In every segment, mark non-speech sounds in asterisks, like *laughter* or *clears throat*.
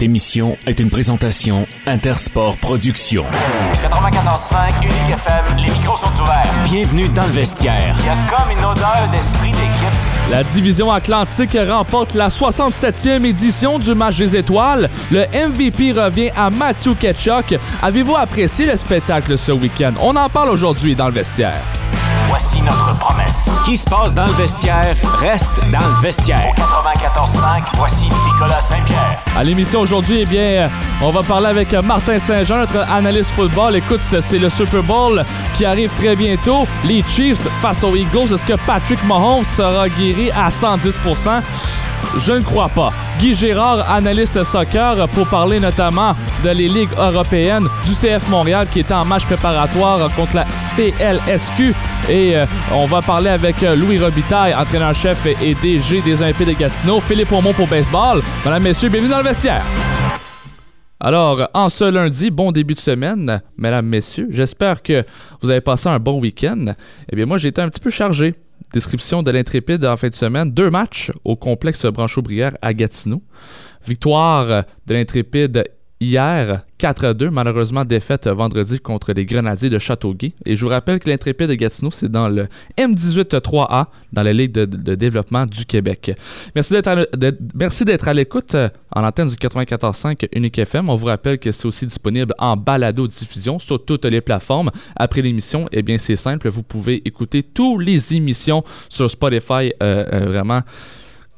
émission est une présentation Intersport Productions. 94.5 Unique FM, les micros sont ouverts. Bienvenue dans le vestiaire. Il y a comme une odeur d'esprit d'équipe. La division Atlantique remporte la 67e édition du match des étoiles. Le MVP revient à Matthew Ketchuk. Avez-vous apprécié le spectacle ce week-end? On en parle aujourd'hui dans le vestiaire. Voici notre promesse. Ce qui se passe dans le vestiaire reste dans le vestiaire. 94.5, voici Nicolas Saint-Pierre. À l'émission aujourd'hui, eh bien, on va parler avec Martin Saint-Jean, notre analyste football. Écoute, c'est le Super Bowl qui arrive très bientôt. Les Chiefs face aux Eagles. Est-ce que Patrick Mahomes sera guéri à 110%? Je ne crois pas. Guy Gérard, analyste soccer, pour parler notamment de les ligues européennes du CF Montréal qui est en match préparatoire contre la PLSQ. Et euh, on va parler avec euh, Louis Robitaille, entraîneur-chef et DG des Olympiques de Gatineau. Philippe Aumont pour baseball. Madame, messieurs, bienvenue dans le vestiaire. Alors, en ce lundi, bon début de semaine, mesdames, messieurs. J'espère que vous avez passé un bon week-end. Eh bien, moi, j'ai été un petit peu chargé description de l'Intrépide en fin de semaine. Deux matchs au complexe Branchot-Brière à Gatineau. Victoire de l'Intrépide hier, 4-2, malheureusement défaite vendredi contre les Grenadiers de Châteauguay. Et je vous rappelle que l'Intrépide de Gatineau, c'est dans le M18-3A, dans la Ligue de, développement du Québec. Merci d'être à, l'écoute euh, en antenne du 94.5 Unique FM. On vous rappelle que c'est aussi disponible en balado-diffusion sur toutes les plateformes. Après l'émission, eh bien, c'est simple, vous pouvez écouter toutes les émissions sur Spotify, euh, euh, vraiment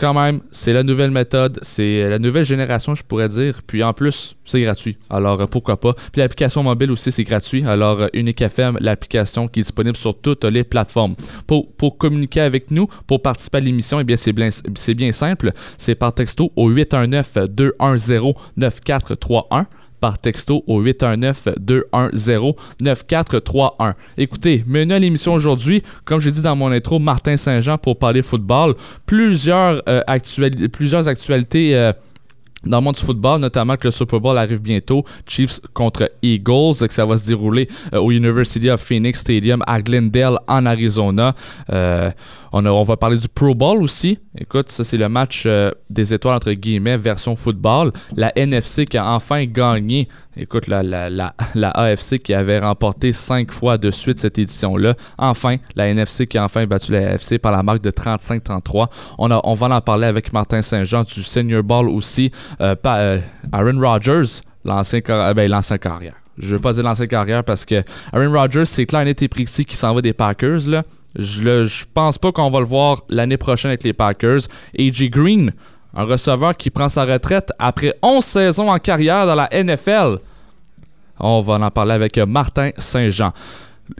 quand même, c'est la nouvelle méthode, c'est la nouvelle génération, je pourrais dire. Puis en plus, c'est gratuit. Alors euh, pourquoi pas? Puis l'application mobile aussi, c'est gratuit. Alors euh, Unique FM, l'application qui est disponible sur toutes les plateformes. Pour, pour communiquer avec nous, pour participer à l'émission, eh bien c'est bien, bien simple. C'est par texto au 819 210 9431 par texto au 819-210-9431. Écoutez, menu à l'émission aujourd'hui, comme j'ai dit dans mon intro, Martin Saint-Jean pour parler football. Plusieurs, euh, plusieurs actualités. Euh, dans le monde du football, notamment que le Super Bowl arrive bientôt, Chiefs contre Eagles, que ça va se dérouler euh, au University of Phoenix Stadium à Glendale en Arizona. Euh, on, va parler du Pro Bowl aussi. Écoute, ça c'est le match euh, des étoiles entre guillemets version football. La NFC qui a enfin gagné. Écoute, la, la, la, *laughs* AFC qui avait remporté cinq fois de suite cette édition-là. Enfin, la NFC qui a enfin battu la AFC par la marque de 35-33. On, on va en parler avec Martin Saint-Jean du Senior Ball aussi. Euh, euh, Aaron Rodgers, l'ancien euh, ben, carrière. Je veux pas dire l'ancien carrière parce que Aaron Rodgers, c'est clair, et précis qui s'en va des Packers. Là. Je, le, je pense pas qu'on va le voir l'année prochaine avec les Packers. AJ Green, un receveur qui prend sa retraite après 11 saisons en carrière dans la NFL. On va en parler avec Martin Saint-Jean.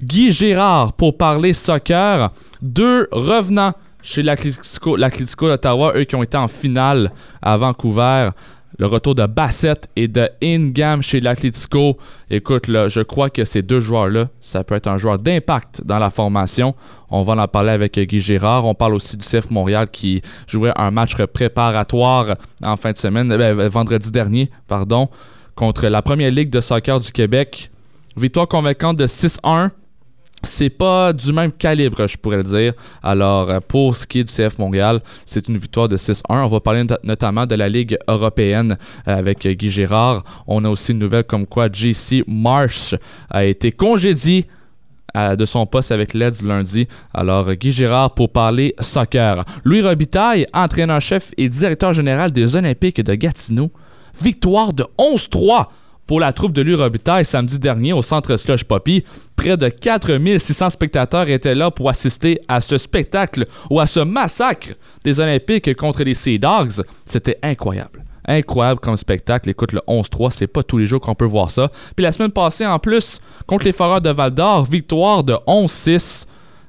Guy Gérard pour parler soccer. Deux revenants chez l'Atlético d'Ottawa, eux qui ont été en finale à Vancouver. Le retour de Bassett et de Ingam chez l'Atlético. Écoute, là, je crois que ces deux joueurs-là, ça peut être un joueur d'impact dans la formation. On va en parler avec Guy Gérard. On parle aussi du CF Montréal qui jouait un match préparatoire en fin de semaine, euh, vendredi dernier, pardon, contre la première ligue de soccer du Québec. Victoire convaincante de 6-1 c'est pas du même calibre, je pourrais le dire. Alors, euh, pour ce qui est du CF Montréal, c'est une victoire de 6-1. On va parler notamment de la Ligue européenne euh, avec Guy Gérard. On a aussi une nouvelle comme quoi JC Marsh a été congédié euh, de son poste avec Leds lundi. Alors, Guy Gérard pour parler soccer. Louis Robitaille, entraîneur-chef et directeur général des Olympiques de Gatineau. Victoire de 11-3 pour la troupe de l'Urobitaille samedi dernier au centre Slush Poppy. Près de 4600 spectateurs étaient là pour assister à ce spectacle ou à ce massacre des Olympiques contre les Sea Dogs. C'était incroyable incroyable comme spectacle. Écoute, le 11-3, c'est pas tous les jours qu'on peut voir ça. Puis la semaine passée, en plus, contre les Foreurs de Val d'Or, victoire de 11-6.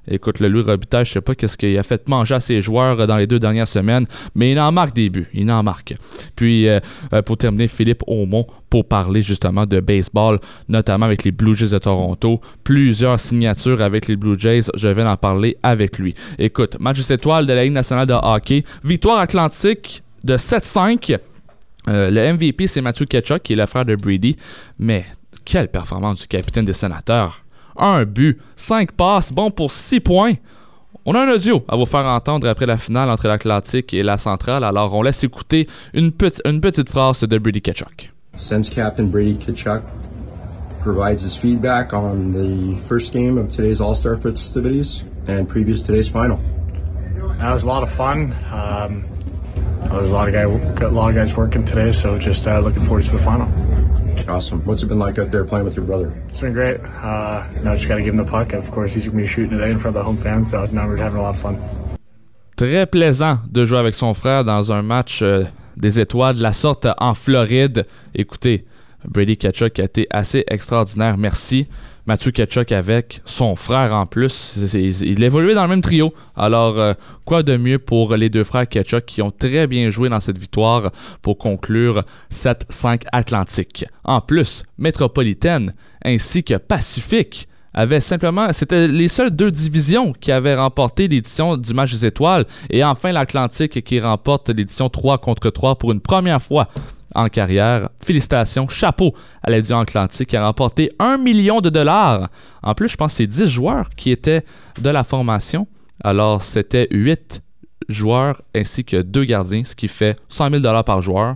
Écoute, le Louis Robitaille, je sais pas qu'est-ce qu'il a fait manger à ses joueurs dans les deux dernières semaines, mais il en marque des buts. Il en marque. Puis, euh, euh, pour terminer, Philippe Aumont pour parler justement de baseball, notamment avec les Blue Jays de Toronto. Plusieurs signatures avec les Blue Jays. Je vais en parler avec lui. Écoute, match des étoiles de la Ligue nationale de hockey. Victoire atlantique de 7-5. Euh, le MVP, c'est Matthew Ketchuk, qui est le frère de Brady. Mais quelle performance du capitaine des sénateurs! Un but, cinq passes, bon pour six points. On a un audio à vous faire entendre après la finale entre l'Atlantique et la Centrale, alors on laisse écouter une, petite, une petite phrase de Brady Ketchuk. Since Captain Brady Ketchuk provides his feedback on the first game of today's All-Star festivities and previous today's final. That was a lot of fun. Um, there's a lot of guy, a lot of guys working today, so just uh, looking forward to the final. Awesome. What's it been like out there playing with your brother? It's been great. Uh, now just got to give him the puck. Of course, he's going to be shooting today in front of the home fans, so now we're having a lot of fun. Très plaisant de jouer avec son frère dans un match euh, des étoiles de la sorte en Floride. Écoutez, Brady Ketchuk a été assez extraordinaire. Merci. Mathieu Ketchuk avec son frère en plus. Il évoluait dans le même trio. Alors, euh, quoi de mieux pour les deux frères Ketchuk qui ont très bien joué dans cette victoire pour conclure 7-5 Atlantique? En plus, Métropolitaine ainsi que Pacifique simplement, c'était les seules deux divisions qui avaient remporté l'édition du match des étoiles et enfin l'Atlantique qui remporte l'édition 3 contre 3 pour une première fois en carrière. Félicitations, chapeau à l'édition Atlantique qui a remporté 1 million de dollars. En plus, je pense que c'est 10 joueurs qui étaient de la formation. Alors, c'était 8 joueurs ainsi que 2 gardiens, ce qui fait 100 000 dollars par joueur.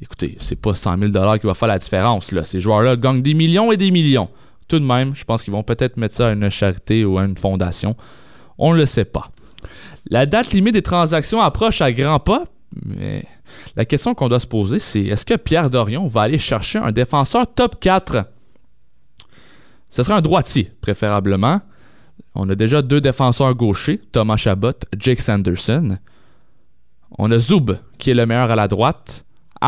Écoutez, c'est pas 100 000 dollars qui va faire la différence. Là. Ces joueurs-là gagnent des millions et des millions. Tout de même, je pense qu'ils vont peut-être mettre ça à une charité ou à une fondation. On ne le sait pas. La date limite des transactions approche à grands pas, mais la question qu'on doit se poser, c'est est-ce que Pierre Dorion va aller chercher un défenseur top 4 Ce serait un droitier, préférablement. On a déjà deux défenseurs gauchers, Thomas Chabot, Jake Sanderson. On a Zoub, qui est le meilleur à la droite.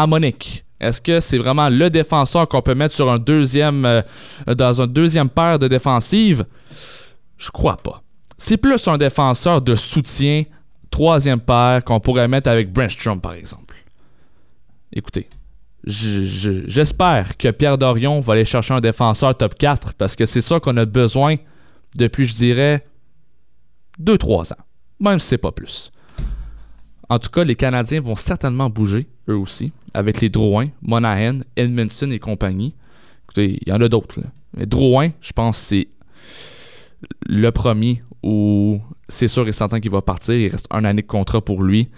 Monique. Est-ce que c'est vraiment le défenseur qu'on peut mettre sur deuxième, euh, dans un deuxième paire de défensive? Je crois pas. C'est plus un défenseur de soutien troisième paire qu'on pourrait mettre avec Brentstrom, par exemple. Écoutez, j'espère que Pierre Dorion va aller chercher un défenseur top 4 parce que c'est ça qu'on a besoin depuis, je dirais, 2-3 ans. Même si c'est pas plus. En tout cas, les Canadiens vont certainement bouger, aussi, avec les Drouin, Monahan, Edmondson et compagnie. Écoutez, il y en a d'autres. Mais Drouin, je pense c'est le premier où c'est sûr et certain qu'il va partir. Il reste un année de contrat pour lui.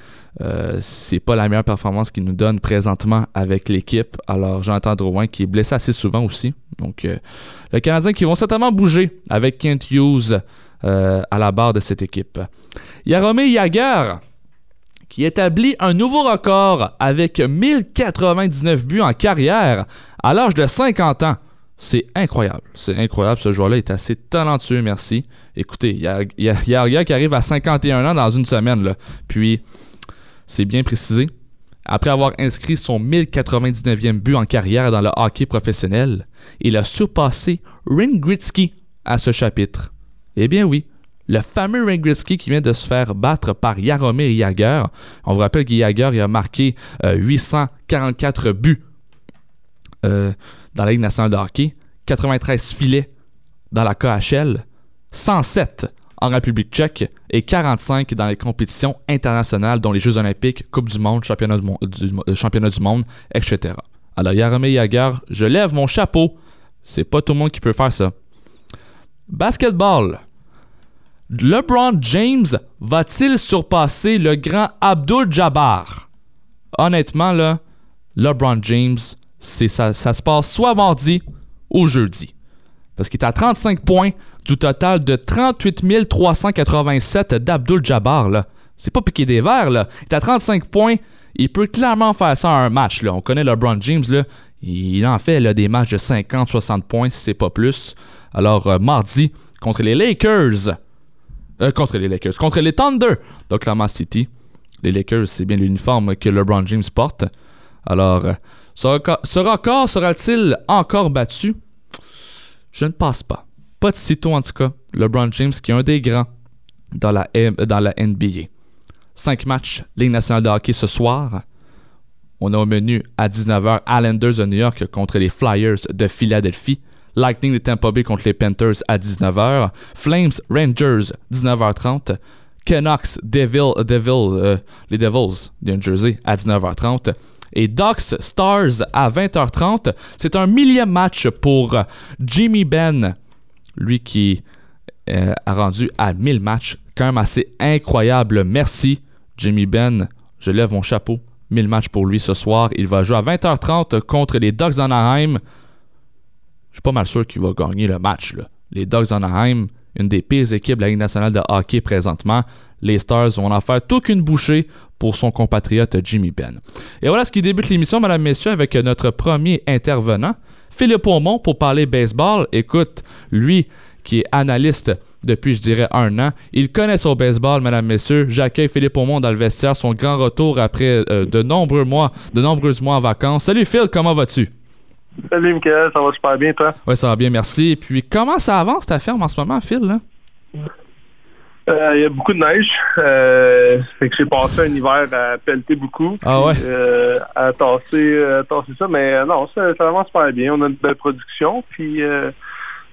Euh, c'est pas la meilleure performance qu'il nous donne présentement avec l'équipe. Alors, Jonathan Drouin qui est blessé assez souvent aussi. Donc, euh, les Canadiens qui vont certainement bouger avec Kent Hughes euh, à la barre de cette équipe. Yaromé Yager qui établit un nouveau record avec 1099 buts en carrière à l'âge de 50 ans. C'est incroyable. C'est incroyable. Ce joueur-là est assez talentueux, merci. Écoutez, il y a, a, y qui arrive à 51 ans dans une semaine. Là. Puis, c'est bien précisé. Après avoir inscrit son 1099e but en carrière dans le hockey professionnel, il a surpassé Ringritzky à ce chapitre. Eh bien oui, le fameux Ringritzky qui vient de se faire battre par Yaromir Yager. On vous rappelle que Yager a marqué 844 euh, buts euh, dans la Ligue nationale de hockey, 93 filets dans la KHL, 107 en République tchèque et 45 dans les compétitions internationales dont les Jeux olympiques, Coupe du monde, Championnat du, euh, monde, etc. Alors Yaromir Yager, je lève mon chapeau. C'est pas tout le monde qui peut faire ça. Basketball. LeBron James va-t-il surpasser le grand Abdul Jabbar? Honnêtement, là, LeBron James, c'est ça, ça se passe soit mardi ou jeudi. Parce qu'il est à 35 points du total de 38 387 d'Abdul Jabbar. Là. C'est pas piqué des verres. Là. Il est à 35 points. Il peut clairement faire ça en un match. Là. On connaît LeBron James. Là. Il en fait là, des matchs de 50-60 points si c'est pas plus. Alors, euh, mardi, contre les Lakers. Euh, contre les Lakers. Contre les Thunder d'Oklahoma City. Les Lakers, c'est bien l'uniforme que LeBron James porte. Alors, ce record, sera-t-il encore battu? Je ne pense pas. Pas de sitôt en tout cas. LeBron James qui est un des grands dans la, dans la NBA. Cinq matchs Ligue nationale de hockey ce soir. On a au menu à 19h Islanders de New York contre les Flyers de Philadelphie. Lightning de Tampa Bay contre les Panthers à 19h. Flames Rangers 19h30. Canucks Devil, Devil euh, les Devils de New Jersey à 19h30 et Ducks Stars à 20h30. C'est un millième match pour Jimmy Ben, lui qui euh, a rendu à 1000 matchs quand même assez incroyable. Merci, Jimmy Ben. Je lève mon chapeau. 1000 matchs pour lui ce soir. Il va jouer à 20h30 contre les Ducks d'Anaheim. Je suis pas mal sûr qu'il va gagner le match. Les Ducks d'Anaheim, une des pires équipes de la Ligue nationale de hockey présentement. Les Stars vont en faire toute une bouchée pour son compatriote Jimmy Ben. Et voilà ce qui débute l'émission, mesdames, messieurs, avec notre premier intervenant, Philippe Aumont, pour parler baseball. Écoute, lui qui est analyste depuis, je dirais, un an. Il connaît son baseball, mesdames, messieurs. J'accueille Philippe Aumont dans le vestiaire, son grand retour après euh, de nombreux mois, de nombreux mois en vacances. Salut Phil, comment vas-tu? Salut Michael, ça va super bien toi? Oui, ça va bien, merci. Et puis comment ça avance ta ferme en ce moment, Phil? Là? Euh, il y a beaucoup de neige. Euh, fait que j'ai passé un hiver à pelleter beaucoup. Ah ouais? euh, à tasser, à tasser ça. Mais euh, non, ça, ça avance super bien. On a une belle production. Puis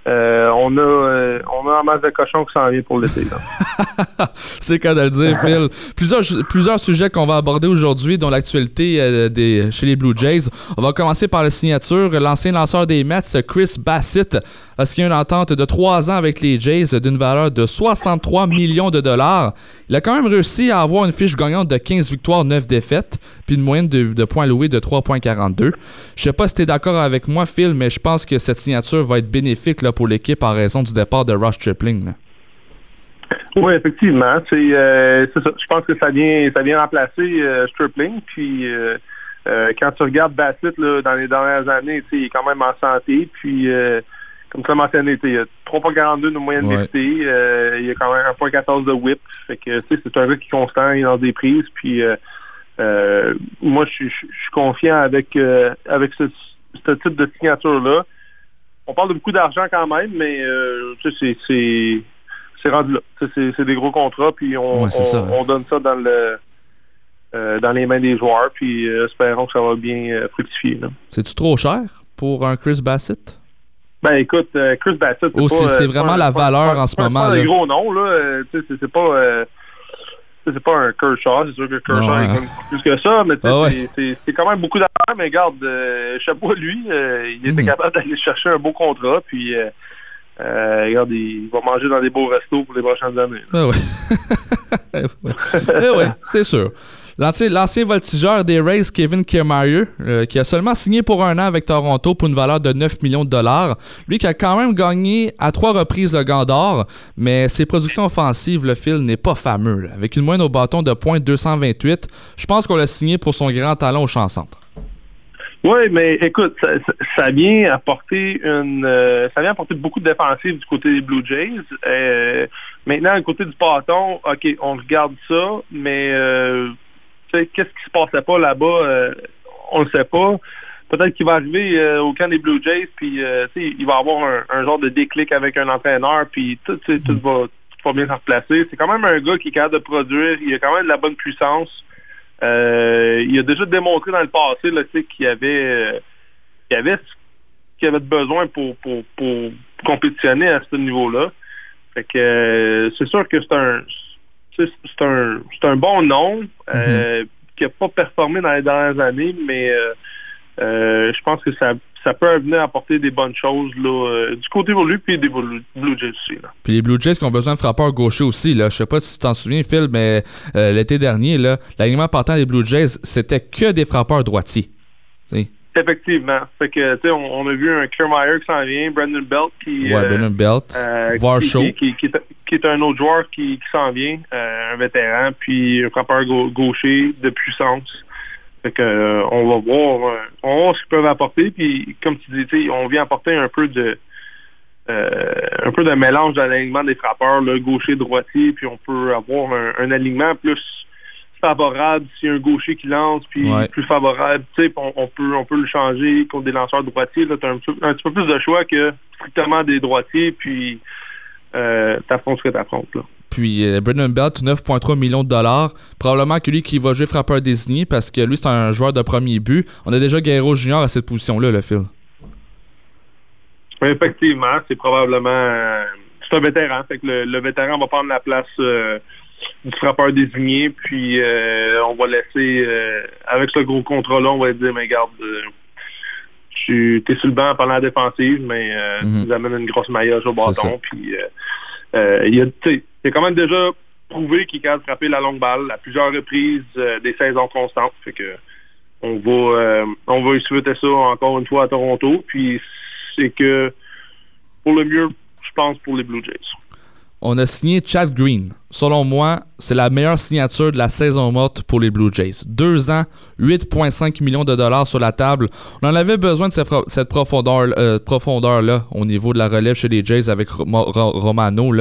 euh, on a euh, on a un masse de cochons qui s'en vient pour l'été. *laughs* C'est quoi de le dire, Phil. Plusieurs, plusieurs sujets qu'on va aborder aujourd'hui, dont l'actualité euh, chez les Blue Jays. On va commencer par la signature. L'ancien lanceur des Mets, Chris Bassett, a signé une entente de trois ans avec les Jays d'une valeur de 63 millions de dollars. Il a quand même réussi à avoir une fiche gagnante de 15 victoires, 9 défaites, puis une moyenne de, de points loués de 3,42. Je sais pas si tu es d'accord avec moi, Phil, mais je pense que cette signature va être bénéfique là, pour l'équipe en raison du départ de Ross Tripling. là. Oui, effectivement. C'est euh, ça. Je pense que ça vient ça vient remplacer euh, Stripling. Puis euh, euh, quand tu regardes Bassett là, dans les dernières années, il est quand même en santé. Puis comme tu l'as mentionné, il y a 3.42 de moyenne Ouais. il y a quand même 1.14 de whip. Fait que c'est un gars qui est constant, il est dans des prises. Puis moi, je suis confiant avec avec ce, ce type de signature-là. On parle de beaucoup d'argent quand même, mais euh, c'est- c'est c'est rendu là. C'est c'est des gros contrats, puis on, Ouais, c'est on- ça. on donne ça dans le euh, dans les mains des joueurs, puis euh, espérons que ça va bien euh, fructifier. C'est-tu trop cher pour un Chris Bassett? Ben écoute, Chris Bassett, Oh, c'est- pas, c'est euh, vraiment pas- la pas- valeur pas- en ce pas- moment, Pas là? un gros nom, là. c'est- c'est pas... c'est pas un Kershaw, c'est sûr que Kershaw Non, est hein. comme plus que ça, mais Ah ouais. c'est- quand même beaucoup d'argent, mais regarde, euh, chapeau à lui, euh, il était Mhm. capable d'aller chercher un beau contrat, puis euh, euh, regarde, il va manger dans des beaux restos pour les prochaines années. Ah ouais. *laughs* Eh ouais. Eh ouais, c'est sûr. L'ancien, voltigeur des Rays, Kevin Kiermaier, euh, qui a seulement signé pour un an avec Toronto pour une valeur de 9 millions de dollars. Lui qui a quand même gagné à trois reprises le Gant d'Or, mais ses productions offensives, le fil n'est pas fameux. Avec une moyenne au bâton de point 228, je pense qu'on l'a signé pour son grand talent au champ-centre. Oui, mais écoute, ça, vient apporter une euh, apporter beaucoup de défensives du côté des Blue Jays. Euh, maintenant, du côté du bâton, OK, on regarde ça, mais qu'est-ce qui se passait pas là-bas, euh, on le sait pas. Peut-être qu'il va arriver euh, au camp des Blue Jays, puis euh, il va avoir un, un genre de déclic avec un entraîneur, puis tout, sais, tout va, tout va bien se replacer. C'est quand même un gars qui est capable de produire, il a quand même de la bonne puissance. Euh, il a déjà démontré dans le passé qu'il y avait, euh, qu'il avait ce qu'il avait besoin pour, pour, pour compétitionner à ce niveau-là. Fait que euh, c'est sûr que c'est un c'est un c'est un bon nom euh, qui n'a pas performé dans les dernières années, mais euh, euh, je pense que ça, ça peut venir apporter des bonnes choses là, du côté pour lui puis des Blue Jays aussi. Là. Puis les Blue Jays qui ont besoin de frappeurs gauchers aussi. Là. Je sais pas si tu t'en souviens, Phil, mais l'été dernier, l'alignement partant des Blue Jays, c'était que des frappeurs droitiers. Effectivement. Fait que tu sais, on, on a vu un Kiermaier qui s'en vient, Brandon Belt qui Ouais, Brennan Belt, Varsho. qui, qui, qui, est, qui est un autre joueur qui, qui s'en vient, euh, un vétéran, puis un frappeur gau- gaucher de puissance. Fait que, euh, on va voir, euh, on va voir ce qu'ils peuvent apporter. Puis comme tu dis, on vient apporter un peu de euh, un peu de mélange dans l'alignement des frappeurs, là, gaucher, droitier, puis on peut avoir un, un alignement plus favorable a un gaucher qui lance, puis Ouais. plus favorable, tu sais, on, on peut on peut le changer contre des lanceurs droitiers. Là, t'as un, petit peu- un petit peu plus de choix que strictement des droitiers, puis t'affrontes ce que t'affrontes. Là. Puis euh, Brennan Belt, 9,3 millions de dollars. Probablement que lui qui va jouer frappeur désigné parce que lui, c'est un joueur de premier but. On a déjà Guerrero Junior à cette position-là, le Phil. Effectivement, c'est probablement euh, c'est un vétéran. Fait que le, le vétéran va prendre la place euh, du frappeur désigné, puis euh, on va laisser euh, avec ce gros contrat-là, on va dire, mais garde, euh, tu es sur le banc pendant la défensive, mais euh, Mhm. tu nous amènes une grosse maillage au bâton. Puis euh, euh, il a, il a quand même déjà prouvé qu'il est capable de frapper la longue balle à plusieurs reprises, euh, des saisons constantes. Fait que on va euh, on va souhaiter ça encore une fois à Toronto. Puis c'est que pour le mieux, je pense, pour les Blue Jays. On a signé Chad Green. Selon moi, c'est la meilleure signature de la saison morte pour les Blue Jays. Deux ans, 8,5 millions de dollars sur la table. On en avait besoin de cette, euh, profondeur-là au niveau de la relève chez les Jays avec Ro- Ro- Romano.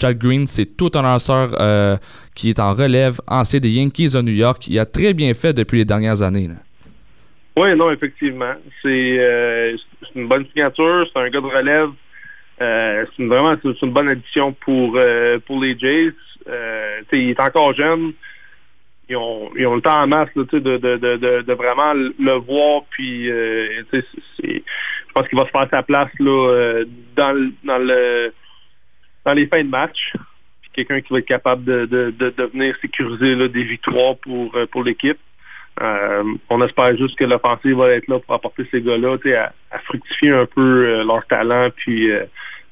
Chad Green, c'est tout un lanceur euh, qui est en relève, ancien des Yankees de New York. Il a très bien fait depuis les dernières années. Oui, non, effectivement. Euh, c'est une bonne signature, c'est un gars de relève. Euh, c'est vraiment c'est une bonne addition pour, euh, pour les Jays. Euh, il est encore jeune. Ils ont, ils ont le temps en masse là, de, de, de, de, vraiment le voir. Puis, je pense qu'il va se faire sa place là, dans, dans, le, dans les fins de match. Puis quelqu'un qui va être capable de, venir sécuriser des victoires pour, pour l'équipe. Euh, on espère juste que l'offensive va être là pour apporter ces gars-là à, à fructifier un peu euh, leur talent, puis euh,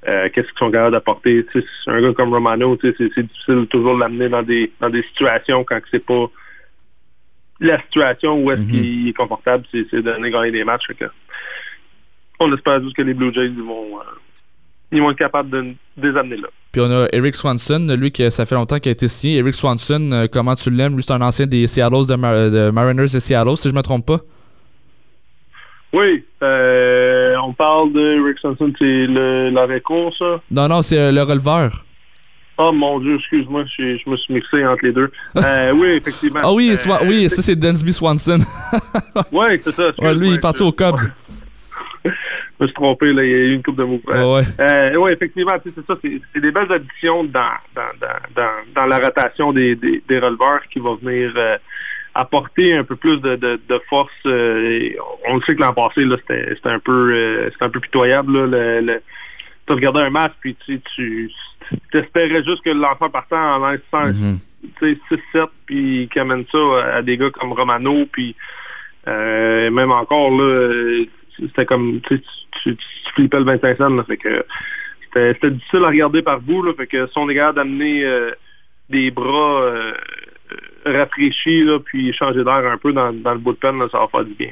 qu'est-ce qu'ils sont capables d'apporter. Un gars comme Romano, c'est difficile toujours de l'amener dans des dans des situations quand c'est pas la situation où est-ce Mhm. qu'il est confortable, c'est de donner gagner des matchs. Que on espère juste que les Blue Jays ils vont euh, ils vont être capables de, de les amener là. Puis on a Eric Swanson, lui que ça fait longtemps qu'il a été signé. Eric Swanson, euh, comment tu l'aimes? Lui, c'est un ancien des Seattle de, Mar- de Mariners de Seattle, si je me trompe pas. Oui, euh, on parle de Rick Swanson, c'est le l'arrêt court, ça? Non, non, c'est euh, le releveur. Oh mon Dieu, excuse-moi, je, je me suis mixé entre les deux. Euh, *laughs* oui, effectivement. Ah oui, Euh, oui, ça c'est Dansby Swanson. Oui, c'est ça. *laughs* Ouais, lui, il est parti au Cubs. Je me suis trompé, là, il y a eu une coupe de mouvements. Ouais, ouais. Euh, oui, effectivement, c'est ça. C'est des belles additions dans, dans, dans, dans, la rotation des, des, des releveurs qui va venir euh, apporter un peu plus de, de, de force. euh, on le sait que l'an passé, là, c'était c'était un peu c'était un peu pitoyable. Là, le, le, tu regardais un match, puis tu tu espérais juste que l'enfant partant en laissant Mhm. tu sais, 6-7, puis qui amène ça à, des gars comme Romano, puis euh, même encore, là, c'était comme, tu, tu, tu, flippais le 25 cents, là, que c'était difficile à regarder par bout, là, fait que si on est capable d'amener euh, des bras euh, euh, rafraîchis, là, puis changer d'air un peu dans, le bullpen, là, ça va faire du bien.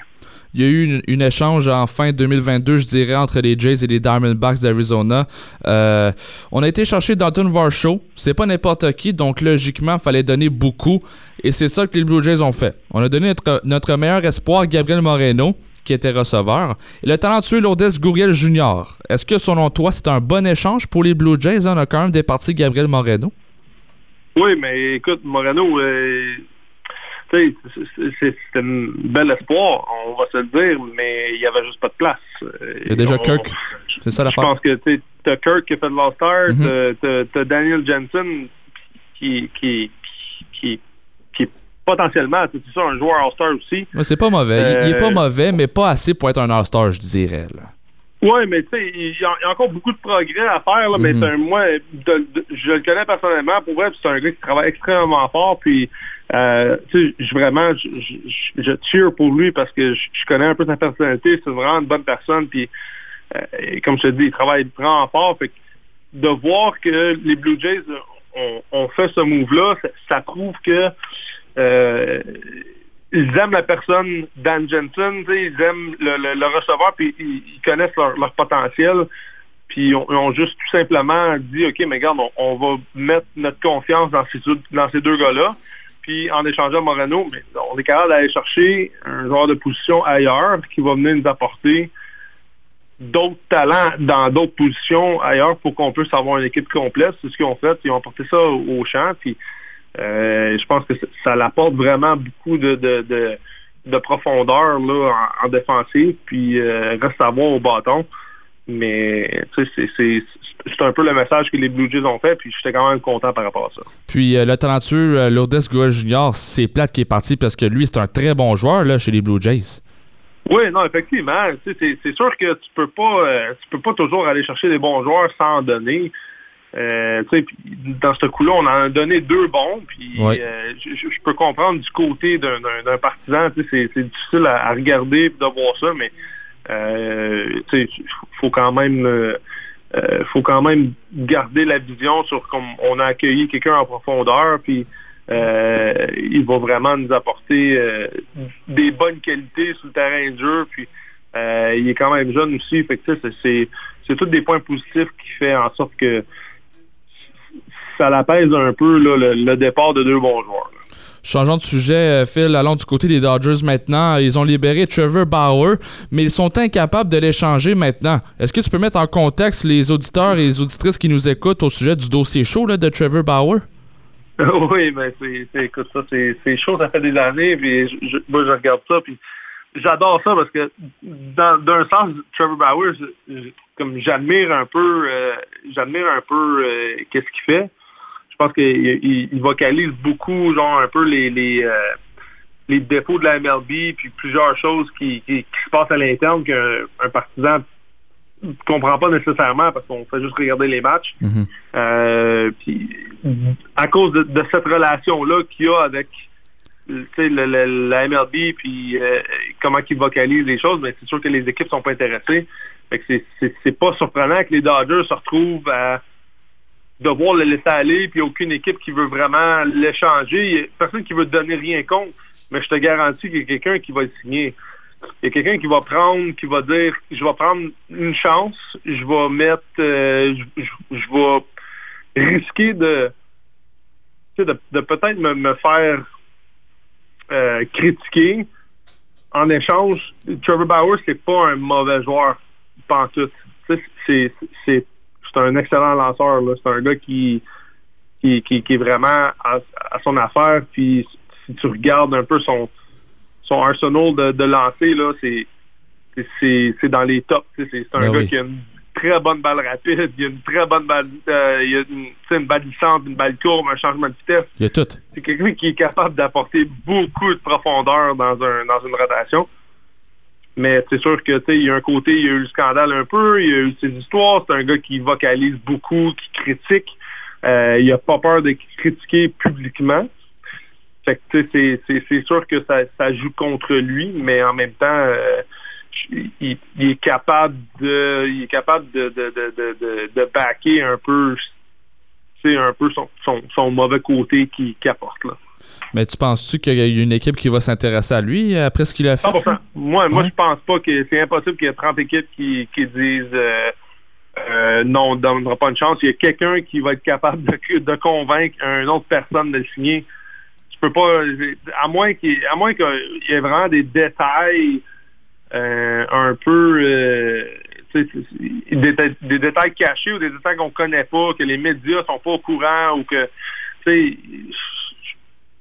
Il y a eu une, échange en fin 2022, je dirais, entre les Jays et les Diamondbacks d'Arizona. On a été chercher Dalton Varsho. C'est pas n'importe qui, donc logiquement, il fallait donner beaucoup. Et c'est ça que les Blue Jays ont fait. On a donné notre, notre meilleur espoir, Gabriel Moreno, qui était receveur, et le talentueux Lourdes Gouriel Jr. Est-ce que, selon toi, c'est un bon échange pour les Blue Jays? On a quand même départi Gabriel Moreno. Oui, mais écoute, Moreno, euh, tu c'est- un bel espoir, on va se le dire, mais il n'y avait juste pas de place. Il y a déjà on- Kirk. C'est ça Je l'affaire. pense que tu as Kirk qui a fait de l'All-Star, Mhm. t'as- t'as- t'as Daniel Jensen qui, qui, qui, qui potentiellement, c'est ça, un joueur All-Star aussi. Ouais, c'est pas mauvais. Il- Il, est pas Euh, mauvais, mais pas assez pour être un All-Star, je dirais. Oui, mais tu sais, il y, a encore beaucoup de progrès à faire, là, mais Mhm. un- moi, de- de- je le connais personnellement, pour vrai, c'est un gars qui travaille extrêmement fort, puis euh, tu sais, je- vraiment, je, je, je cheer pour lui parce que je, je connais un peu sa personnalité, c'est vraiment une bonne personne, puis euh, comme je te dis, il travaille vraiment fort, fait que de voir que les Blue Jays ont, ont fait ce move-là, ça, ça prouve que ils aiment la personne Dan Jensen, ils aiment le, receveur, puis ils, connaissent leur, potentiel. Puis ils ont, juste tout simplement dit, OK, mais regarde, on, va mettre notre confiance dans ces, deux- gars-là. Puis en échangeant Moreno, mais on est capable d'aller chercher un joueur de position ailleurs qui va venir nous apporter d'autres talents dans d'autres positions ailleurs pour qu'on puisse avoir une équipe complète. C'est ce qu'ils ont fait. Ils ont apporté ça au champ. Puis euh, je pense que ça, l'apporte vraiment beaucoup de, de, de, de profondeur là, en, en défensive. Puis euh, reste à voir au bâton. Mais c'est- un peu le message que les Blue Jays ont fait. Puis j'étais quand même content par rapport à ça. Puis euh, le talentueux euh, Lourdes Gouriel Jr., c'est plate qui est parti parce que lui, c'est un très bon joueur là, chez les Blue Jays. Oui, non, effectivement. C'est sûr que tu peux pas tu peux pas toujours aller chercher des bons joueurs sans en donner. Euh, tu sais, puis dans ce coup-là, on en a donné deux bons. Puis euh, je, peux comprendre du côté d'un- partisan. C'est difficile à, à regarder et de voir ça, mais euh, tu sais, il faut quand même euh, euh, faut quand même garder la vision sur comme on a accueilli quelqu'un en profondeur, puis euh, il va vraiment nous apporter euh, des bonnes qualités sur le terrain de jeu, puis euh, il est quand même jeune aussi, fait que c'est c'est tous des points positifs qui fait en sorte que ça l'apaise un peu là, le, le départ de deux bons joueurs. là. Changeons de sujet, euh, Phil, allons du côté des Dodgers maintenant. Ils ont libéré Trevor Bauer, mais ils sont incapables de l'échanger maintenant. Est-ce que tu peux mettre en contexte les auditeurs et les auditrices qui nous écoutent au sujet du dossier chaud là, de Trevor Bauer? *laughs* oui, mais c'est, c'est- écoute, ça, c'est, chaud, ça fait des années, puis je- je- moi, je regarde ça, puis j'adore ça parce que, dans, d'un sens, Trevor Bauer, je- comme j'admire un peu, euh, j'admire un peu euh, qu'est-ce qu'il fait. Pense qu'il il, vocalise beaucoup, genre, un peu les, les, euh, les défauts de la MLB, puis plusieurs choses qui, qui, qui se passent à l'interne qu'un un partisan ne comprend pas nécessairement parce qu'on fait juste regarder les matchs. Euh, puis, à cause de, de cette relation-là qu'il y a avec le- le- la MLB, puis euh, comment ils vocalisent les choses, mais c'est sûr que les équipes sont pas intéressées. Fait que c'est pas surprenant que les Dodgers se retrouvent à devoir le laisser aller, puis aucune équipe qui veut vraiment l'échanger. Personne qui veut donner rien contre, mais je te garantis qu'il y a quelqu'un qui va le signer. Il y a quelqu'un qui va prendre, qui va dire, je vais prendre une chance, je vais mettre, euh, je, vais risquer de, de, de peut-être me, faire euh, critiquer. En échange, Trevor Bauer, c'est pas un mauvais joueur, pantoute. Tu sais, C'est, c'est, un excellent lanceur. C'est un gars qui, qui, qui, qui est vraiment à, à son affaire. Puis si tu regardes un peu son, son arsenal de, de lancer, là, c'est, dans les tops. C'est, un Ben gars oui. qui a une très bonne balle rapide, il a une très bonne balle, euh, il a une, balle glissante, une balle courbe, un changement de vitesse Il y a tout. c'est quelqu'un qui est capable d'apporter beaucoup de profondeur dans un dans une rotation. Mais c'est sûr que il y a un côté, il y a eu le scandale un peu, il y a eu ses histoires, c'est un gars qui vocalise beaucoup, qui critique. Euh, il a pas peur de critiquer publiquement. Fait que c'est- sûr que ça, ça joue contre lui, mais en même temps, euh, il, est capable de il est capable de, de, de, de, de, backer un peu un peu son, son, mauvais côté qui, qui apporte là. Mais tu penses-tu qu'il y a une équipe qui va s'intéresser à lui après ce qu'il a fait? 100%. là? Moi, moi Ouais. je pense pas que c'est impossible qu'il y ait 30 équipes qui, qui disent euh, euh, non, on ne donnera pas une chance. Il y a quelqu'un qui va être capable de, de convaincre une autre personne de le signer. Tu peux pas. À moins qu'il y ait vraiment des détails euh, un peu euh, des, des détails cachés ou des détails qu'on connaît pas, que les médias sont pas au courant ou que tu sais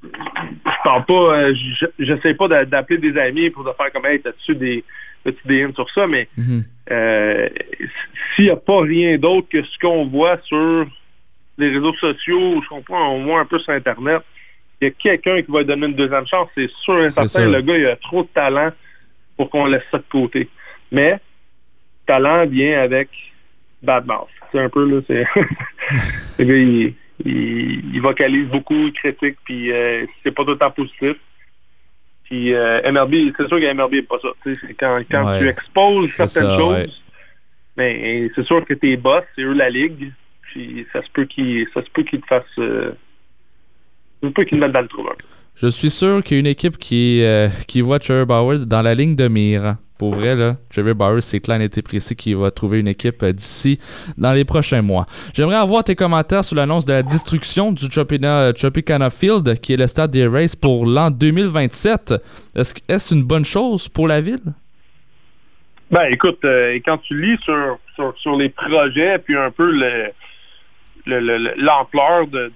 je parle pas, euh, je j'essaie pas d'a- d'appeler des amis pour faire comme hey, t'as-tu des des hints sur ça, mais Mhm. euh, s'il n'y a pas rien d'autre que ce qu'on voit sur les réseaux sociaux, ou ce qu'on voit au moins un peu sur Internet, il y a quelqu'un qui va lui donner une deuxième chance, c'est sûr et certain. Le gars, il a trop de talent pour qu'on laisse ça de côté. Mais talent vient avec bad mouth. C'est un peu là, c'est *laughs* le gars, il, il, il vocalise beaucoup, il critique, puis euh, c'est pas tout le temps positif. Puis euh, MLB, c'est sûr que MLB n'est pas ça. C'est quand quand Ouais. tu exposes certaines ça, choses, ouais. ben, c'est sûr que tes boss, c'est eux la ligue. Puis ça se peut qu'ils ça se peut qu'ils te fassent euh, ça se peut qu'ils te mettent dans le trou. Je suis sûr qu'il y a une équipe qui, euh, qui voit Trevor Bauer dans la ligne de mire. Pour vrai, là, Trevor Bauer, c'est clair, et précis qu'il va trouver une équipe euh, d'ici dans les prochains mois. J'aimerais avoir tes commentaires sur l'annonce de la destruction du euh, Tropicana Field, qui est le stade des Rays pour l'an 2027. Est-ce une bonne chose pour la ville? Ben écoute, euh, quand tu lis sur, les projets, puis un peu le le- le- le- l'ampleur de,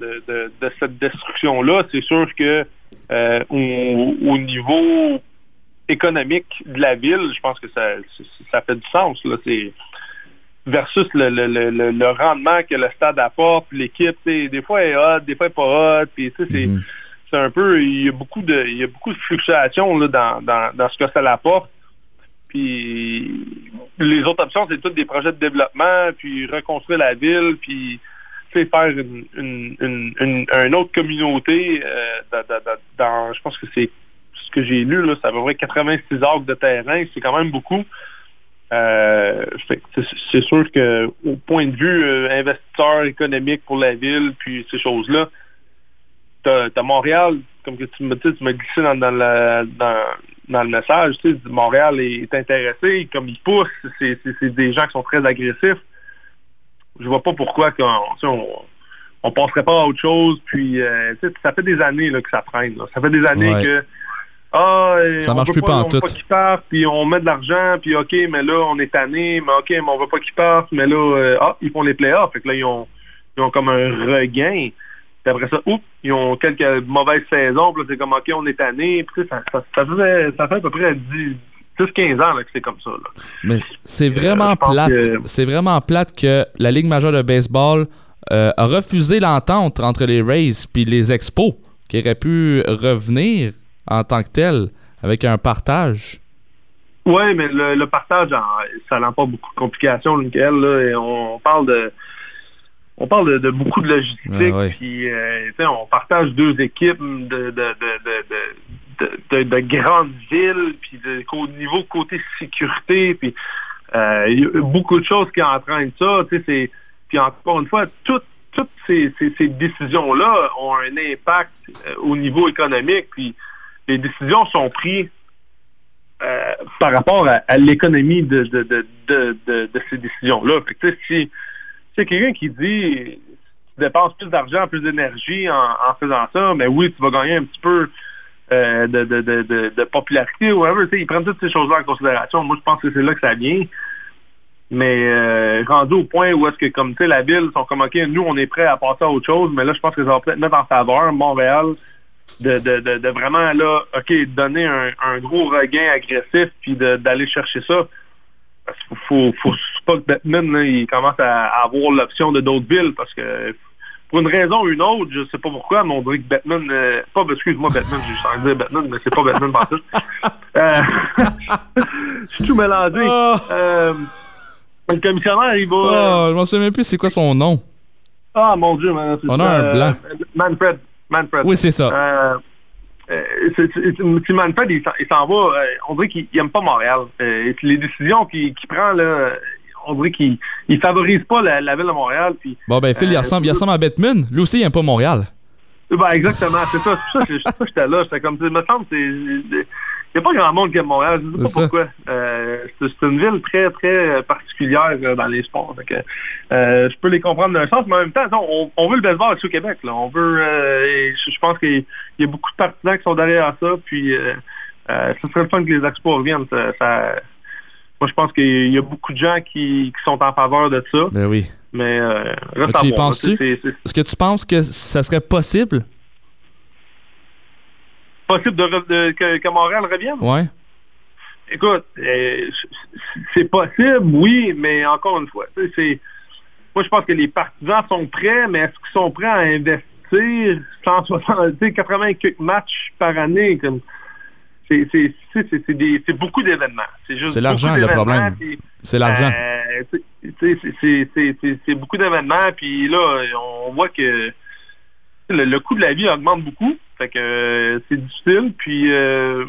cette destruction-là, c'est sûr que au niveau économique de la ville, je pense que ça, ça fait du sens. Là. C'est versus le, le, le, le- rendement que le stade apporte, puis l'équipe, des fois elle est hot, des fois elle est pas hot, puis sais, c'est c'est un peu, il y a beaucoup de, il y a beaucoup de fluctuations là, dans, dans, dans ce que ça apporte. Puis les autres options, c'est toutes des projets de développement, puis reconstruire la ville, puis faire une, une, une, autre communauté. euh, dans, dans- dans- dans- je pense que c'est ce que j'ai lu, là, c'est à peu près 86 acres de terrain, c'est quand même beaucoup. Euh, c'est- sûr que au point de vue euh, investisseur économique pour la ville, puis ces choses-là, t'as as Montréal, comme que tu me sais, tu m'as glissé dans, dans, la- dans, dans le message, tu sais, Montréal est intéressé, comme il pousse, c'est des gens qui sont très agressifs. Je vois pas pourquoi sais, on, on passerait pas à autre chose. Puis, euh, ça fait des années là, que ça traîne. là. Ça fait des années Ouais. que ah, euh, Ça marche plus pas, en on veut tout. pas qu'ils partent, puis on met de l'argent, puis OK, mais là, on est tanné, mais OK, mais on veut pas qu'ils partent, mais là, euh, ah, ils font les playoffs. Fait que là, ils ont, ils ont comme un regain. Puis après ça, oups, ils ont quelques mauvaises saisons, puis là, c'est comme OK, on est tanné. Puis ça, ça, ça, faisait, ça fait à peu près 10, 10-15 ans là, que c'est comme ça. Là. Mais c'est vraiment Euh, je pense plate. que- C'est vraiment plate que la Ligue majeure de baseball euh, a refusé l'entente entre les Rays puis les Expos, qui auraient pu revenir en tant que tel avec un partage? Oui, mais le, le partage, ça n'a pas beaucoup de complications, Michael. Là, et on parle de on parle de, de beaucoup de logistique, ouais. puis euh, on partage deux équipes de, de, de, de, de, de- de- de grandes villes, puis au niveau côté sécurité, puis euh, il y a beaucoup de choses qui entraînent ça. tu sais, c'est- Puis encore une fois, toutes toutes ces, ces- ces décisions-là ont un impact euh, au niveau économique, puis les décisions sont prises euh, par rapport à, l'économie de, de, de, de, ces décisions-là. Si c'est quelqu'un qui dit tu dépenses plus d'argent, plus d'énergie en, faisant ça, mais oui, tu vas gagner un petit peu euh, de, popularité ou whatever. Ils prennent toutes ces choses-là en considération. Moi, je pense que c'est là que ça vient. Mais euh, rendu au point où est-ce que, comme tu sais, la ville sont comme, OK, nous, on est prêts à passer à autre chose, mais là, je pense que ça va peut-être mettre en faveur Montréal de, de, de, de vraiment, là, OK, donner un, un gros regain agressif puis de- d'aller chercher ça. Parce qu'il faut, faut, faut pas que Batman, là, il commence à, à avoir l'option de d'autres villes parce que pour une raison ou une autre, je sais pas pourquoi, mais on dirait que Batman, euh, pas, excuse-moi Batman, j'ai juste envie de dire Batman, mais c'est pas Batman *laughs* par. Euh, *laughs* je suis tout mélangé. Ah! Euh, le commissionnaire, il va... Ah, je m'en souviens même plus c'est quoi son nom. ah, mon Dieu, man, On a un blanc. euh, Manfred. Manfred. Oui, c'est ça. Euh, euh, c'est- Manfred, il s'en- va. euh, on dirait qu'il n'aime pas Montréal. Et les décisions qu'il prend, là, on dirait qu'il ne favorise pas la, la ville de Montréal. Puis, Bon, ben, Phil, il ressemble, il ressemble à Batman. Lui aussi, il aime pas Montréal. ben, exactement, c'est ça. C'est ça j'étais là. J'étais comme, il me semble, c'est. Il n'y a pas grand monde qui aime Montréal. Je ne sais pas ça. pourquoi. Euh, c'est une ville très, très particulière euh, dans les sports. Euh, je peux les comprendre d'un sens, mais en même temps, on, on veut le baseball ici au Québec. Là. On veut. euh, je, pense qu'il y a beaucoup de partisans qui sont derrière ça. Puis, euh, euh, ce serait le fun que les expos reviennent. Ça, ça- moi, je pense qu'il y a beaucoup de gens qui, qui sont en faveur de ça. Ben oui. Mais euh, reste Mais tu y penses-tu? c'est- Est-ce que tu penses que ça serait possible? Possible de, de- que, que Montréal revienne? Ouais. Écoute, euh, c'est possible, oui, mais encore une fois, c'est moi je pense que les partisans sont prêts, mais est-ce qu'ils sont prêts à investir 160, tu sais, 80 quelques matchs par année comme c'est beaucoup d'événements. C'est l'argent, le problème. C'est l'argent. c'est- beaucoup d'événements, puis là, on voit que le, le coût de la vie augmente beaucoup. Fait que euh, c'est difficile. Puis euh,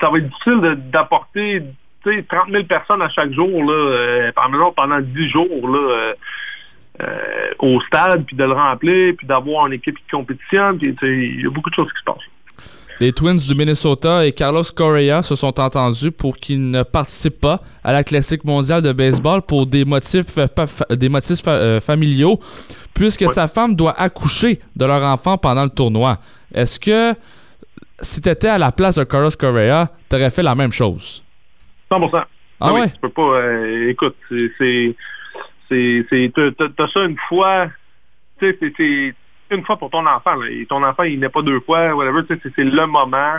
ça va être difficile d'apporter tu sais, 30 000 personnes à chaque jour, là, euh, pendant, pendant 10 jours là, au stade, puis de le remplir, puis d'avoir une équipe qui compétitionne. Puis, il y a beaucoup de choses qui se passent. Les Twins du Minnesota et Carlos Correa se sont entendus pour qu'ils ne participent pas à la Classique mondiale de baseball pour des motifs, des motifs fa- euh, familiaux, puisque Ouais. sa femme doit accoucher de leur enfant pendant le tournoi. Est-ce que si tu étais à la place de Carlos Correa, tu aurais fait la même chose? 100 Ah oui, ouais? Tu peux pas. euh, écoute, c'est. T'as ça une fois. Tu sais, c'est une fois pour ton enfant. là, et ton enfant, il n'est pas deux fois, whatever. tu sais, C'est le moment.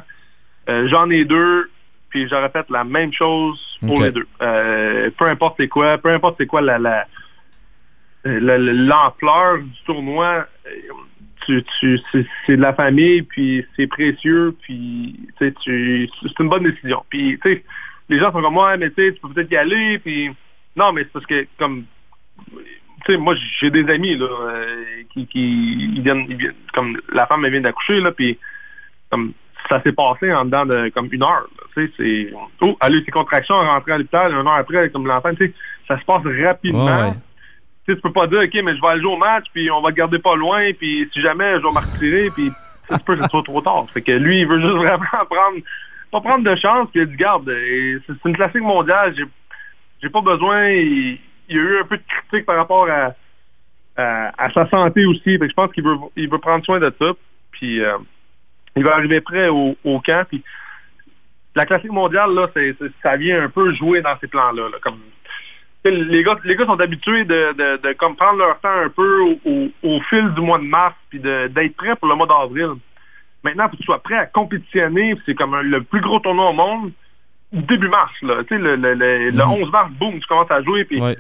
Euh, J'en ai deux, puis j'aurais fait la même chose pour les deux. Euh, peu importe c'est quoi, peu importe c'est quoi la. la la- la- l'ampleur du tournoi, euh, tu, tu, c'est c'est de la famille, puis c'est précieux, puis tu sais, tu, c'est une bonne décision. Puis tu sais, les gens sont comme moi, mais tu sais, tu peux peut-être y aller, puis non, mais c'est parce que comme tu sais, moi j'ai des amis là euh, qui, qui ils viennent, ils viennent- comme la femme elle vient d'accoucher là, puis comme ça s'est passé en dedans de comme une heure. Tu sais, c'est. Oh, elle a eu ses contractions, elle est rentrée à l'hôpital, une heure après, comme l'enfant, tu sais, ça se passe rapidement. Ouais. Tu sais, tu peux pas dire, OK, mais je vais aller jouer au match, puis on va te garder pas loin, puis si jamais je vais me retirer, puis ça se peut que ce soit trop tard. Fait que lui, il veut juste vraiment prendre, pas prendre de chance, puis il a dit, garde, et c'est une classique mondiale, j'ai, j'ai pas besoin, il, il y a eu un peu de critique par rapport à, à, à sa santé aussi, je pense qu'il veut, il veut prendre soin de ça, puis euh, il va arriver prêt au, au camp, puis la classique mondiale, là, ça vient un peu jouer dans ces plans-là, là, comme les gars, les gars sont habitués de, de, de comme prendre leur temps un peu au, au- au fil du mois de mars puis de- d'être prêt pour le mois d'avril. Maintenant, il faut que tu sois prêt à compétitionner. C'est comme le plus gros tournoi au monde début mars. Là. Tu sais, le, le, le, le 11 mars, boum, tu commences à jouer. Puis Ouais.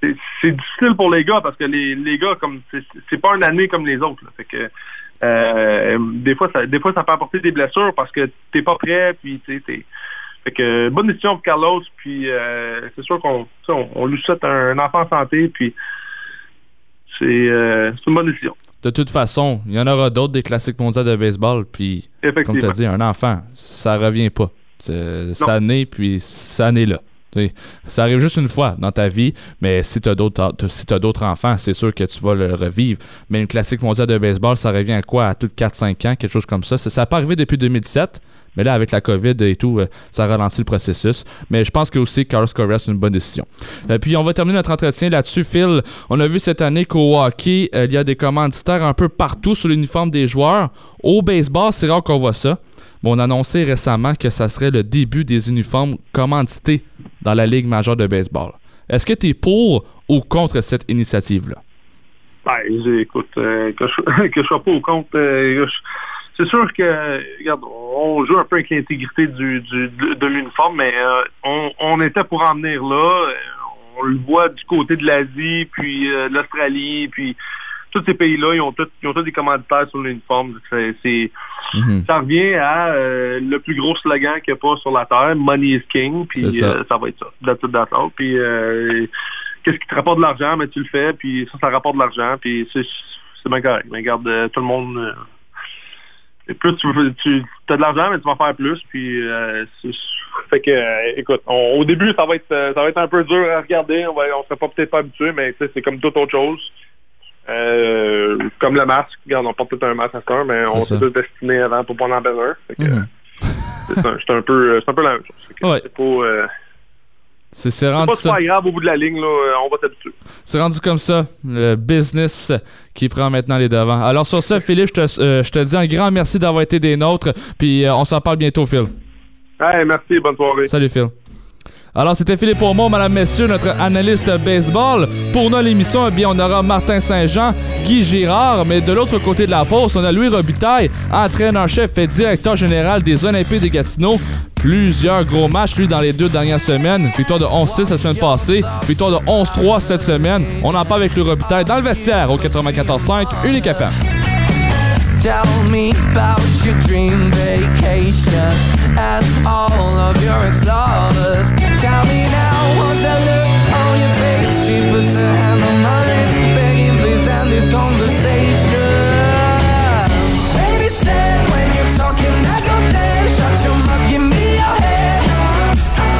C'est, difficile pour les gars parce que les, les gars, comme c'est, pas une année comme les autres. là. Fait que euh, des fois, ça, des fois, ça peut apporter des blessures parce que t'es pas prêt. Puis tu sais, t'es- fait que bonne décision pour Carlos, puis euh, c'est sûr qu'on on, on lui souhaite un, enfant en santé, puis c'est euh, une bonne décision. De toute façon, il y en aura d'autres des classiques mondiaux de baseball, puis comme tu as dit, un enfant, ça revient pas. Ça naît, puis ça naît là. Ça arrive juste une fois dans ta vie, mais si tu as d'autres si enfants, c'est sûr que tu vas le revivre. Mais une classique mondiale de baseball, ça revient à quoi? À tous 4-5 ans, quelque chose comme ça. Ça n'a pas arrivé depuis 2007, mais là, avec la COVID et tout, euh, ça ralentit le processus. Mais je pense que aussi Carlos Correa, c'est une bonne décision. Euh, puis on va terminer notre entretien là-dessus, Phil. On a vu cette année qu'au hockey, euh, il y a des commanditaires un peu partout sur l'uniforme des joueurs. Au baseball, c'est rare qu'on voit ça. Mais on a annoncé récemment que ça serait le début des uniformes commandités dans la Ligue majeure de baseball. Est-ce que tu es pour ou contre cette initiative-là? Ben, écoute, euh, que, je, *laughs* que sois pas au compte, euh, c'est sûr que, regarde, on joue un peu avec l'intégrité du, du- de, l'uniforme, mais euh, on, on était pour en venir là. On le voit du côté de l'Asie, puis de l'Australie, puis tous ces pays-là, ils ont tous ils ont tous des commanditaires sur l'uniforme. C'est, c'est- Mhm. ça revient à euh, le plus gros slogan qu'il n'y a pas sur la Terre, Money is King, puis ça. euh, ça va être ça. That's it, that's all. Puis euh, qu'est-ce qui te rapporte de l'argent, mais tu le fais, puis ça, ça rapporte de l'argent, puis c'est, c'est bien correct. Mais regarde, tout le monde... et plus tu, tu as de l'argent, mais tu vas faire plus, puis euh, fait que, euh, écoute, on- au début, ça va être ça va être un peu dur à regarder, on on sera pas peut-être pas habitué, mais c'est comme toute autre chose. Euh, comme le masque, regarde, on porte tout un masque à heure, mais on s'est tous destinés avant pour pas en que, Mhm. c'est un, peu, c'est un peu la même chose. Ouais. C'est pas, euh, C'est rendu pas ça. grave au bout de la ligne, là, euh, on va s'habituer. C'est rendu comme ça, le business qui prend maintenant les devants. Alors sur ça, Philippe, je te, euh, je te dis un grand merci d'avoir été des nôtres, puis euh, on s'en parle bientôt, Phil. Hey, merci, bonne soirée. Salut, Phil. Alors, c'était Philippe Aumont, mesdames, messieurs, notre analyste baseball. Pour nous, l'émission, eh bien, on aura Martin Saint-Jean, Guy Girard, mais de l'autre côté de la pause, on a Louis Robitaille, entraîneur-chef et directeur général des Olympiques de Gatineau. Plusieurs gros matchs, lui, dans les deux dernières semaines. Victoire de 11-6 la semaine passée, victoire de 11-3 cette semaine. On en parle avec Louis Robitaille dans le vestiaire au 94.5 Unique FM. Tell me about your dream vacation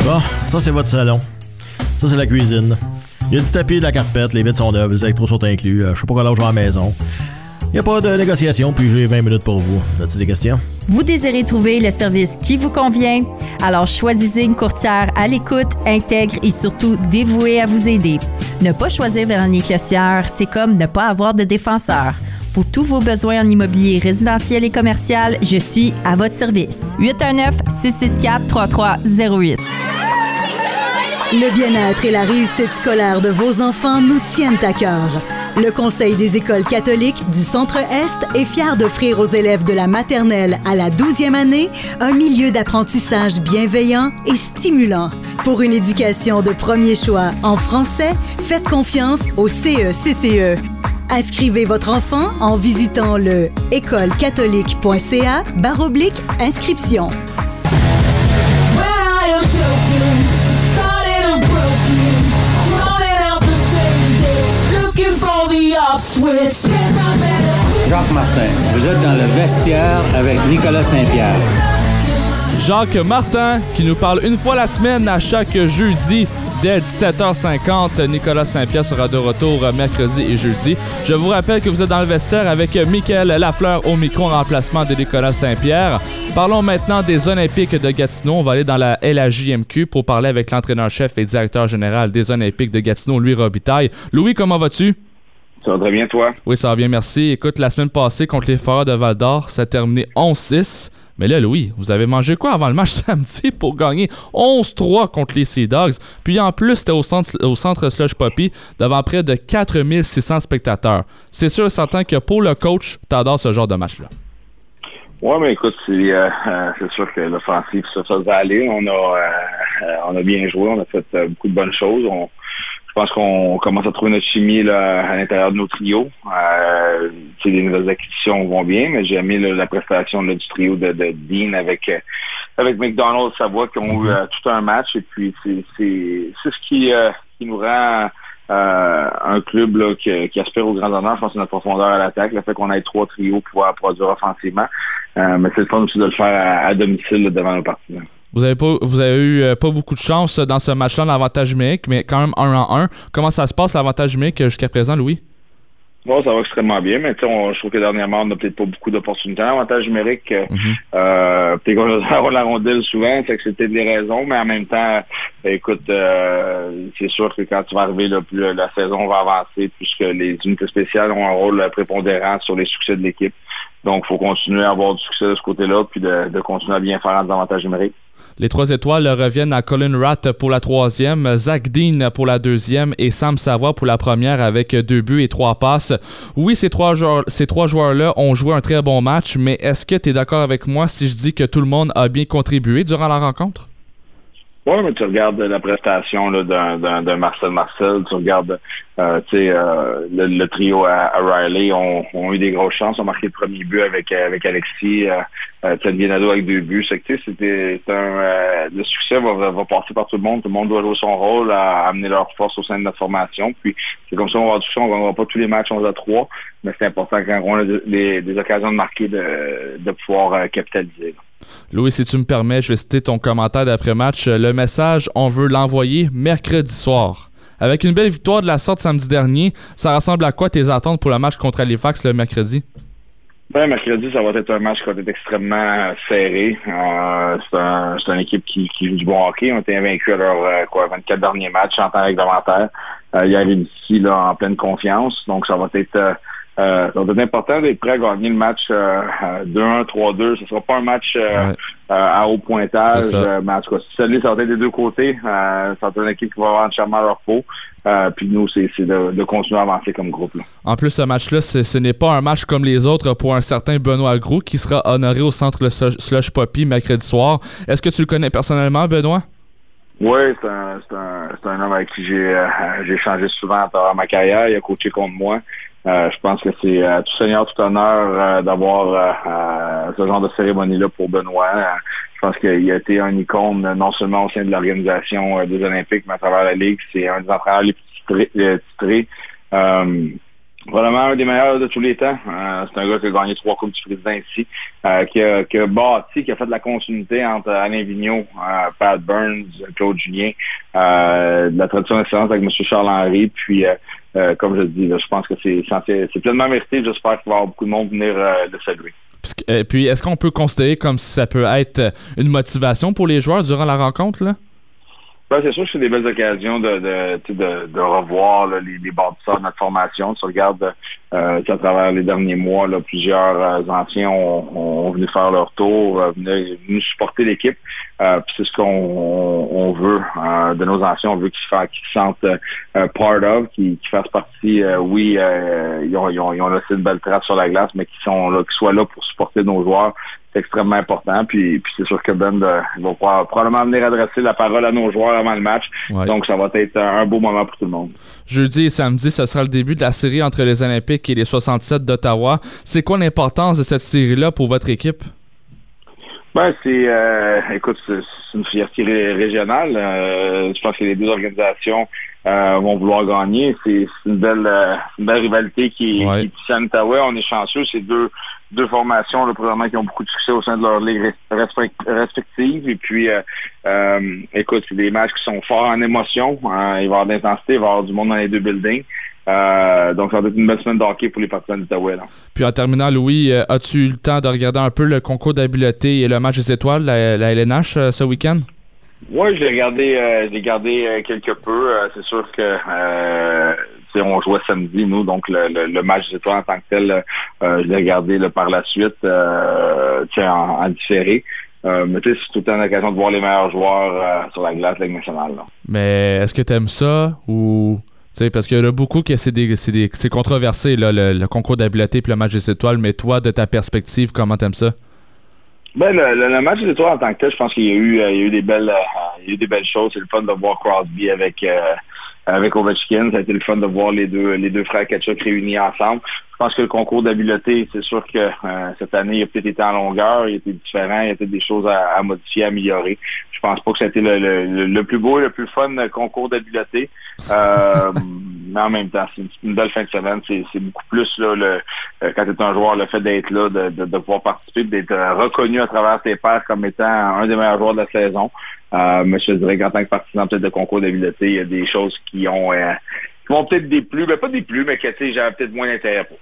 Bon, ça c'est votre salon. Ça c'est la cuisine. Il y a du tapis, de la carpette, les vitres sont neuves, les électros sont inclus. Euh, je sais pas quoi l'âge j'ai à la maison. Il n'y a pas de négociation, puis j'ai 20 minutes pour vous. As-tu des questions? Vous désirez trouver le service qui vous convient? Alors choisissez une courtière à l'écoute, intègre et surtout dévouée à vous aider. Ne pas choisir Véronique Clossière, c'est comme ne pas avoir de défenseur. Pour tous vos besoins en immobilier résidentiel et commercial, je suis à votre service. 819-664-3308. Le bien-être et la réussite scolaire de vos enfants nous tiennent à cœur. Le Conseil des écoles catholiques du Centre-Est est fier d'offrir aux élèves de la maternelle à la 12e année un milieu d'apprentissage bienveillant et stimulant. Pour une éducation de premier choix en français, faites confiance au E CECCE. Inscrivez votre enfant en visitant le écolecatholique.ca inscription. Off switch. Jacques Martin, vous êtes dans le vestiaire avec Nicolas Saint-Pierre. Jacques Martin qui nous parle une fois la semaine à chaque jeudi dès 17h50. Nicolas Saint-Pierre sera de retour mercredi et jeudi. Je vous rappelle que vous êtes dans le vestiaire avec Michael Lafleur au micro en remplacement de Nicolas Saint-Pierre. Parlons maintenant des Olympiques de Gatineau. On va aller dans la LAJMQ pour parler avec l'entraîneur-chef et directeur général des Olympiques de Gatineau, Louis Robitaille. Louis, comment vas-tu? Ça va très bien, toi? Oui, ça va bien, merci. Écoute, la semaine passée contre les Foreurs de Val-d'Or, ça a terminé 11-6. Mais là, Louis, vous avez mangé quoi avant le match *laughs* samedi pour gagner 11-3 contre les Sea Dogs? Puis en plus, c'était au centre, au centre Slush Poppy devant près de 4600 spectateurs. C'est sûr et certain que pour le coach, t'adores ce genre de match-là. Oui, mais écoute, c'est euh, euh, c'est sûr que l'offensive, ça va aller. On a, euh, on a bien joué, on a fait beaucoup de bonnes choses. On, pense qu'on commence à trouver notre chimie là, à l'intérieur de nos trios. Euh, les nouvelles acquisitions vont bien, mais j'ai aimé la prestation là, du trio de, de Dean avec avec McDonald Savoie qui ont eu tout un match. Et puis c'est ce qui, qui nous rend euh, un club là, qui, qui, aspire au grand honneur, je pense que notre profondeur à l'attaque, le fait qu'on ait trois trios pour pouvoir produire offensivement. Euh, mais c'est le fun aussi de le faire à, domicile là, devant nos partenaires. Vous avez pas, vous avez eu euh, pas beaucoup de chance dans ce match-là, l'avantage numérique, mais quand même un en un. Comment ça se passe l'avantage numérique jusqu'à présent, Louis? Bon, ça va extrêmement bien, mais on, je trouve que dernièrement, on n'a peut-être pas beaucoup d'opportunités. L'avantage numérique, mm -hmm. euh, peut-être qu'on la rondelle souvent, c'est que c'était des raisons, mais en même temps, écoute, euh, c'est sûr que quand tu vas arriver, là, plus la saison va avancer, puisque les unités spéciales ont un rôle prépondérant sur les succès de l'équipe. Donc, il faut continuer à avoir du succès de ce côté-là, puis de, de continuer à bien faire en avantages numériques. Les trois étoiles reviennent à Colin Ratt pour la troisième, Zach Dean pour la deuxième et Sam Savoie pour la première avec deux buts et trois passes. Oui, ces trois joueurs, ces trois joueurs-là ont joué un très bon match, mais est-ce que tu d'accord avec moi si je dis que tout le monde a bien contribué durant la rencontre? Oui, mais tu regardes la prestation d'un Marcel Marcel, tu regardes euh, euh, le, le, trio à, Riley ont, ont, eu des grosses chances, ont marqué le premier but avec, avec Alexis, euh, euh avec deux buts. C'est c'était un euh, le succès va, va, passer par tout le monde. Tout le monde doit jouer son rôle à, amener leur force au sein de notre formation. Puis c'est comme ça on va du on ne gagnera pas tous les matchs 11 à 3, mais c'est important quand on a des, des, occasions de marquer de, de pouvoir capitaliser. Là. Louis, si tu me permets, je vais citer ton commentaire d'après-match. Le message, on veut l'envoyer mercredi soir. Avec une belle victoire de la sorte samedi dernier, ça ressemble à quoi tes attentes pour le match contre Halifax le mercredi? Ben, mercredi, ça va être un match qui va être extrêmement serré. Euh, c'est un, une équipe qui, joue du bon hockey. On été invaincus à leurs euh, quoi, 24 derniers matchs en temps réglementaire. Euh, il arrive ici là, en pleine confiance. Donc, ça va être euh, euh, va être important d'être prêt à gagner le match euh, 2-1, 3-2. Ce ne sera pas un match euh, à haut pointage. Euh, mais en tout cas, si ça va être des deux côtés. ça va être une équipe qui va avoir entièrement leur peau. puis nous, c'est de, de, continuer à avancer comme groupe. Là. En plus, ce match-là, ce n'est pas un match comme les autres pour un certain Benoît Gros qui sera honoré au centre le Slush Poppy mercredi soir. Est-ce que tu le connais personnellement, Benoît? Oui, c'est un, un, un, homme avec qui j'ai échangé souvent à travers ma carrière. Il a coaché contre moi. Euh, je pense que c'est euh, tout seigneur, tout honneur euh, d'avoir ce genre de cérémonie-là pour Benoît. je pense qu'il a été un icône non seulement au sein de l'organisation des Olympiques, mais à travers la Ligue. C'est un des entraîneurs les plus titrés. Vraiment un des meilleurs de tous les temps. c'est un gars qui a gagné trois Coupes du Président ici, qui, a, qui, a, bâti, qui a fait de la continuité entre Alain Vigneault, Pat Burns, Claude Julien, de la tradition d'excellence avec M. Charles-Henri, puis euh, comme je dis, je pense que c'est pleinement mérité. J'espère qu'il va y avoir beaucoup de monde venir euh, le saluer. Euh, puis, est-ce qu'on peut considérer comme si ça peut être une motivation pour les joueurs durant la rencontre? Là? Ben, c'est sûr que c'est des belles occasions de, de, de, de revoir là, les, les bâtisseurs de notre formation. Tu regardes euh, à travers les derniers mois, là, plusieurs euh, anciens ont, ont, venu faire leur tour, euh, venu, supporter l'équipe. Euh, c'est ce qu'on on, veut de nos anciens. On veut qu'ils se sentent part of, qu'ils fassent partie. oui, ils ont, ils, ont, ils, ont, laissé une belle trace sur la glace, mais qu'ils qu'ils soient là pour supporter nos joueurs c'est extrêmement important. Puis, puis c'est sûr que Ben euh, va probablement venir adresser la parole à nos joueurs avant le match. Donc, ça va être un beau moment pour tout le monde. Jeudi et samedi, ce sera le début de la série entre les Olympiques et les 67 d'Ottawa. C'est quoi l'importance de cette série-là pour votre équipe? Ben, c'est, euh, écoute, c'est une fierté ré- régionale. Euh, je pense que les deux organisations euh, vont vouloir gagner. C'est une belle, une belle rivalité qui, Ouais. qui est ici à. On est chanceux. C'est deux, deux formations, présentement, qui ont beaucoup de succès au sein de leur ligue res- respect- respective. Et puis, écoute, c'est des matchs qui sont forts en émotion. hein. il va y avoir de l'intensité, il va y avoir du monde dans les deux buildings. Euh, donc, ça va être une belle semaine de hockey pour les partisans d'Ottawa. là. Puis en terminant, Louis, euh, as-tu eu le temps de regarder un peu le concours d'habileté et le match des étoiles, la, la LNH, euh, ce week-end? Oui, j'ai regardé, euh, j'ai regardé euh, quelque peu. Euh, c'est sûr que euh, tu sais, on jouait samedi, nous, donc le, le, le match des étoiles en tant que tel, euh, je l'ai regardé là, par la suite, euh, en, en différé. Euh, mais tu sais, c'est tout le temps l'occasion de voir les meilleurs joueurs euh, sur la glace de Ligue nationale. là. Mais est-ce que tu aimes ça ou. Tu sais, parce qu'il y en a beaucoup que c'est des, des- controversé, le, le concours d'habileté puis le match des étoiles, mais toi, de ta perspective, comment t'aimes ça? Ben, le, le- match des étoiles en tant que tel, je pense qu'il y a eu, euh, y a eu des belles, euh, y a eu des belles choses. C'est le fun de voir Crosby avec euh, avec Ovechkin. Ça a été le fun de voir les deux les deux frères Kachuk réunis ensemble. Je pense que le concours d'habileté, c'est sûr que euh, cette année, il a peut-être été en longueur, il était différent, il y a peut-être des choses à, à modifier, à améliorer. Je pense pas que été le, le, le- plus beau et le plus fun concours d'habileté. Euh, *laughs* mais en même temps, c'est une, belle fin de semaine. C'est beaucoup plus là, le, euh, quand tu es un joueur, le fait d'être là, de, de, de pouvoir participer, d'être euh, reconnu à travers tes pairs comme étant un des meilleurs joueurs de la saison. Euh, mais je te dirais qu'en tant que partisan peut-être de concours d'habileté, il y a des choses qui ont euh, qui vont peut-être des plus, mais pas des plus, mais que j'avais peut-être moins d'intérêt pour.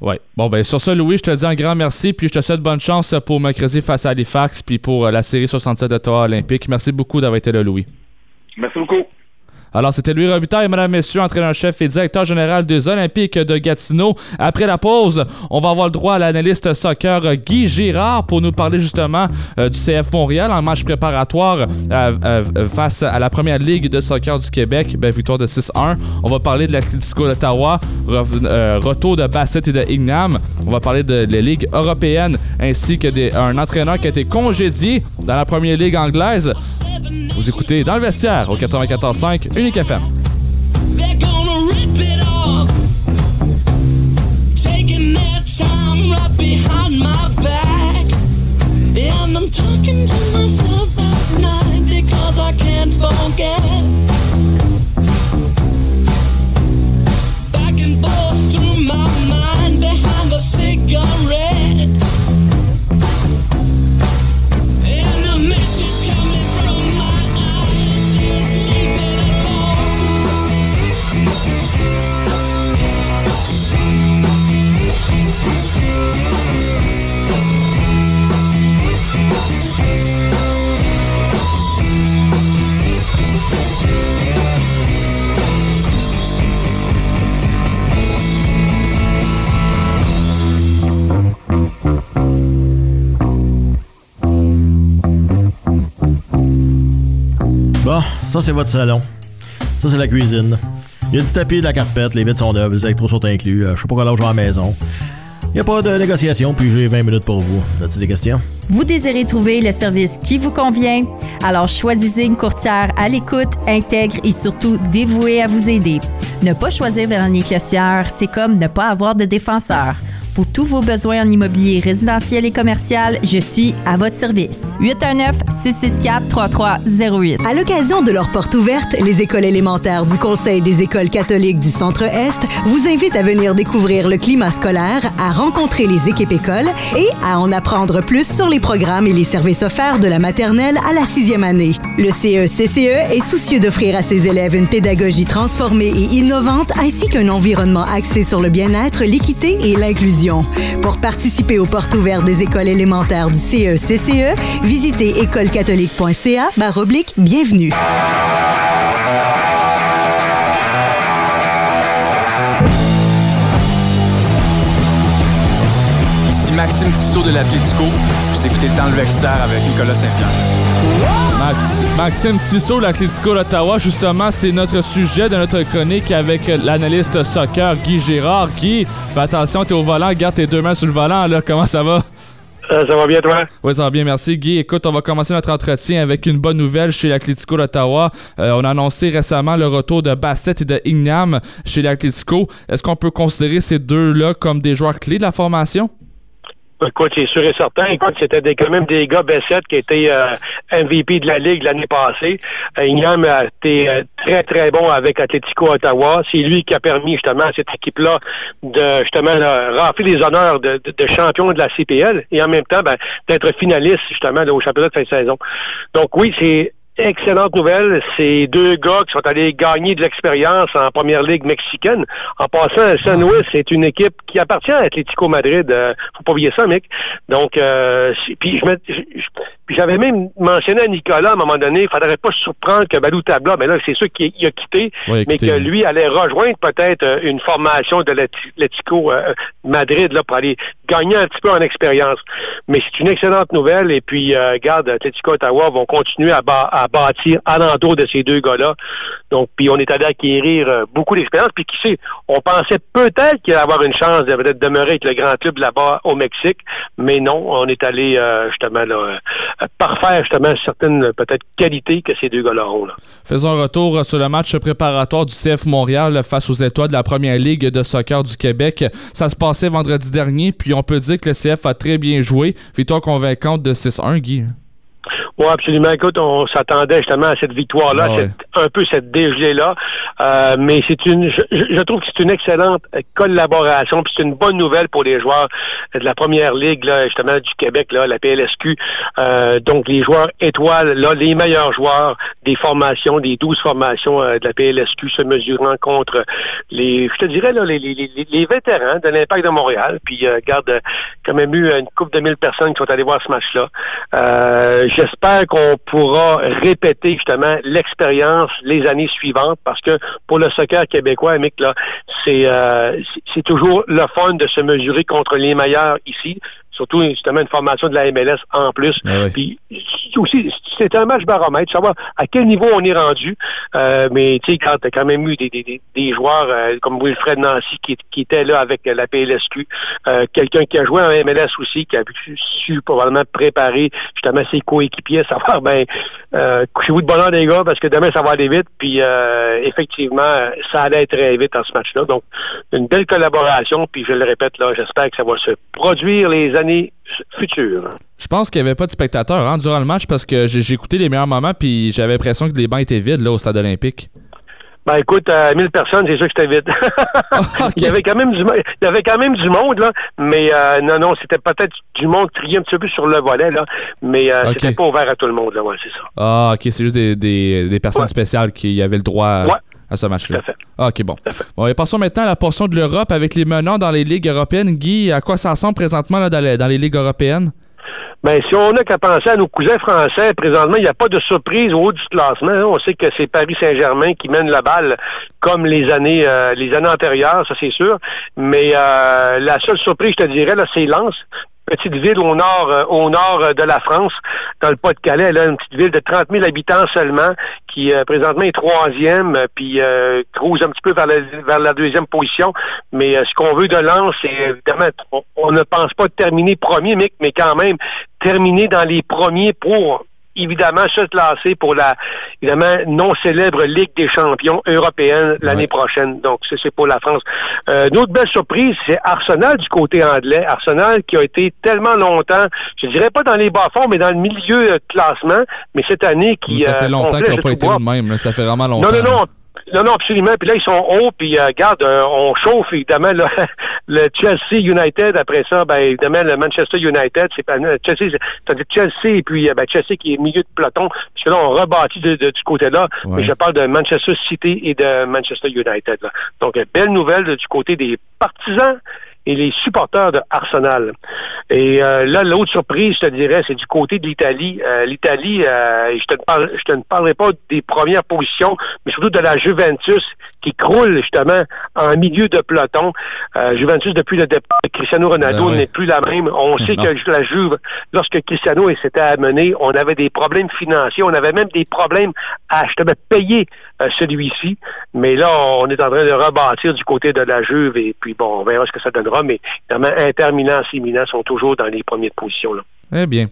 Ouais. Bon, ben sur ça, Louis, je te dis un grand merci, puis je te souhaite bonne chance pour mercredi face à Halifax, puis pour la série 67 d'Ottawa Olympique. Merci beaucoup d'avoir été là, Louis. Merci beaucoup. Alors, c'était Louis Robitaille, mesdames, messieurs, entraîneur-chef et directeur général des Olympiques de Gatineau. Après la pause, on va avoir le droit à l'analyste soccer euh, Guy Girard pour nous parler justement euh, du CF Montréal en match préparatoire euh, face à la première ligue de soccer du Québec. Ben, victoire de 6-1. On va parler de l'Atlético d'Ottawa, retour de Bassett et de Ignam. On va parler de la Ligue européenne ainsi que entraîneur qui a été congédié dans la première ligue anglaise. Vous écoutez dans le vestiaire au 94.5 Unique FM. They're gonna rip it off. Taking their time right behind my back. And I'm talking to myself at night because I can't forget. Ça c'est votre salon. Ça c'est la cuisine. Il y a du tapis, de la carpette, les vitres sont neuves, les électros sont inclus. Euh, je sais pas quoi vais à la maison. Il n'y a pas de négociation, puis j'ai 20 minutes pour vous. As-tu des questions? Vous désirez trouver le service qui vous convient? Alors choisissez une courtière à l'écoute, intègre et surtout dévouée à vous aider. Ne pas choisir Véronique Clossière, c'est comme ne pas avoir de défenseur. Pour tous vos besoins en immobilier résidentiel et commercial, je suis à votre service. 819-664-3308. À l'occasion de leur porte ouverte, les écoles élémentaires du Conseil des écoles catholiques du Centre-Est vous invitent à venir découvrir le climat scolaire, à rencontrer les équipes écoles et à en apprendre plus sur les programmes et les services offerts de la maternelle à la sixième année. Le E CECCE est soucieux d'offrir à ses élèves une pédagogie transformée et innovante ainsi qu'un environnement axé sur le bien-être, l'équité et l'inclusion. Pour participer aux portes ouvertes des écoles élémentaires du E CECCE, visitez écolecatholique.ca baroblique bienvenue. Ici Maxime Tissot de l'Atlético. Vous écoutez Dans le vestiaire avec Nicolas Saint-Pierre. Max- Maxime Tissot, l'Atlético d'Ottawa, justement, c'est notre sujet de notre chronique avec l'analyste soccer Guy Gérard. Guy, fais attention, t'es au volant, garde tes deux mains sur le volant, là. Comment ça va? Euh, ça va bien, toi? Oui, ça va bien, merci. Guy, écoute, on va commencer notre entretien avec une bonne nouvelle chez l'Atlético d'Ottawa. Euh, on a annoncé récemment le retour de Bassett et de Ignam chez l'Atlético. Est-ce qu'on peut considérer ces deux-là comme des joueurs clés de la formation? Écoute, c'est sûr et certain. Écoute, c'était quand même des gars B7 qui étaient euh, MVP de la Ligue l'année passée. Ingham a été très, très bon avec Atletico Ottawa. C'est lui qui a permis justement à cette équipe-là de justement là, remplir les honneurs de, de- de champion de la CPL et en même temps ben, d'être finaliste justement là, au championnat de fin de saison. Donc oui, c'est excellente nouvelle. C'est deux gars qui sont allés gagner de l'expérience en première ligue mexicaine. En passant, San Luis, c'est une équipe qui appartient à Atlético Madrid. Euh, faut pas oublier ça, mec. Donc, euh, puis j'avais même mentionné à Nicolas à un moment donné, il faudrait pas se surprendre que Balou Tabla, mais là, c'est sûr qu'il il a quitté, Ouais, mais quitté, que lui allait rejoindre peut-être euh, une formation de l'Atlético euh, Madrid là, pour aller gagner un petit peu en expérience. Mais c'est une excellente nouvelle. Et puis, euh, regarde, Atlético Ottawa vont continuer à, ba- à bâtir alentour de ces deux gars-là. Donc, puis on est allé acquérir euh, beaucoup d'expérience. Puis qui sait, on pensait peut-être qu'il allait avoir une chance de demeurer avec le grand club là-bas au Mexique. Mais non, on est allé euh, justement euh, parfaire justement certaines peut-être qualités que ces deux gars-là ont. Là. Faisons un retour sur le match préparatoire du CF Montréal face aux étoiles de la première ligue de soccer du Québec. Ça se passait vendredi dernier, puis on peut dire que le CF a très bien joué. Victoire convaincante de 6-1, Guy. Oui, absolument. Écoute, on s'attendait justement à cette victoire-là, Ah ouais. un peu cette dégelée-là. Euh, mais c'est une, je, je- trouve que c'est une excellente euh, collaboration, puis c'est une bonne nouvelle pour les joueurs de la première ligue, là, justement, du Québec, là, la PLSQ. Euh, donc, les joueurs étoiles, là, les meilleurs joueurs des formations, des 12 formations euh, de la PLSQ se mesurant contre les, je te dirais, là, les, les, les, les vétérans de l'Impact de Montréal. Puis, euh, garde, quand même eu une couple de mille personnes qui sont allées voir ce match-là. Euh, Qu'on pourra répéter justement l'expérience les années suivantes parce que pour le soccer québécois, Mick, euh, c'est- c'est toujours le fun de se mesurer contre les meilleurs ici. Surtout justement une formation de la MLS en plus. Puis aussi, c'est un match baromètre, savoir à quel niveau on est rendu. Euh, mais tu sais, quand tu as quand même eu des, des, des, des joueurs euh, comme Wilfred Nancy qui, qui était là avec la PLSQ, euh, quelqu'un qui a joué en MLS aussi, qui a su, su probablement préparer justement ses coéquipiers, *laughs* savoir ben euh, couchez-vous de bonheur des gars parce que demain ça va aller vite. Puis euh, effectivement, ça allait très vite dans ce match-là. Donc une belle collaboration. Puis je le répète là, j'espère que ça va se produire les années futures. Je pense qu'il n'y avait pas de spectateurs hein, durant le match parce que j'ai écouté les meilleurs moments puis j'avais l'impression que les bancs étaient vides là, au stade olympique. Ben écoute, à 1000 personnes, c'est sûr que c'était vite. *laughs* il y avait quand même du il y avait quand même du monde là, mais euh, non non, c'était peut-être du monde trié un petit peu sur le volet là, mais euh, c'était pas ouvert à tout le monde là, ouais, c'est ça. Ah, ok, c'est juste des, des, des personnes spéciales qui avaient le droit à, Ouais. à ce match-là. Ah, ok, bon. bon et passons maintenant à la portion de l'Europe avec les menants dans les ligues européennes. Guy, à quoi ça ressemble présentement là, dans, les, dans les ligues européennes? Ben, si on n'a qu'à penser à nos cousins français, présentement, il n'y a pas de surprise au haut du classement. hein. On sait que c'est Paris Saint-Germain qui mène la balle comme les années euh, les années antérieures, ça c'est sûr. Mais euh, la seule surprise, je te dirais, là, c'est Lens. Petite ville au nord, euh, au nord euh, de la France, dans le Pas-de-Calais, là, une petite ville de 30 000 habitants seulement, qui euh, présentement est troisième, euh, puis euh, cruise un petit peu vers la, vers la deuxième position. Mais euh, ce qu'on veut de Lens, c'est évidemment, on, on ne pense pas terminer premier, Mick, mais quand même terminer dans les premiers pour évidemment se classer pour la évidemment non célèbre Ligue des champions européenne l'année prochaine. Donc ça, c'est pour la France. Euh, une autre belle surprise, c'est Arsenal du côté anglais. Arsenal qui a été tellement longtemps, je dirais pas dans les bas-fonds, mais dans le milieu euh, de classement, mais cette année qui ça fait euh, longtemps complète qu'ils n'ont pas été le même. là. Ça fait vraiment longtemps. Non, non, non. Non, non, absolument. Puis là, ils sont hauts, puis euh, regarde, euh, on chauffe évidemment là, *laughs* le Chelsea United. Après ça, ben évidemment, le Manchester United, c'est pas euh, Chelsea, c'est-à-dire Chelsea et puis euh, ben, Chelsea qui est milieu de peloton. Parce que là, on rebâtit de, de- du côté-là. Ouais. Mais je parle de Manchester City et de Manchester United. là. Donc, euh, belle nouvelle du côté des partisans et les supporters de Arsenal. Et euh, là, l'autre surprise, je te dirais, c'est du côté de l'Italie. Euh, L'Italie, euh, je, te parle- je te ne parlerai pas des premières positions, mais surtout de la Juventus qui croule justement en milieu de peloton. Euh, Juventus, depuis le départ de Cristiano Ronaldo, Ben oui. n'est plus la même. On *laughs* sait Non. que la Juve, lorsque Cristiano s'était amené, on avait des problèmes financiers, on avait même des problèmes à justement payer celui-ci. Mais là, on est en train de rebâtir du côté de la Juve et puis bon, on verra ce que ça donnera. Mais évidemment, Inter Milan, AC Milan sont toujours dans les premières positions. Là. Eh bien.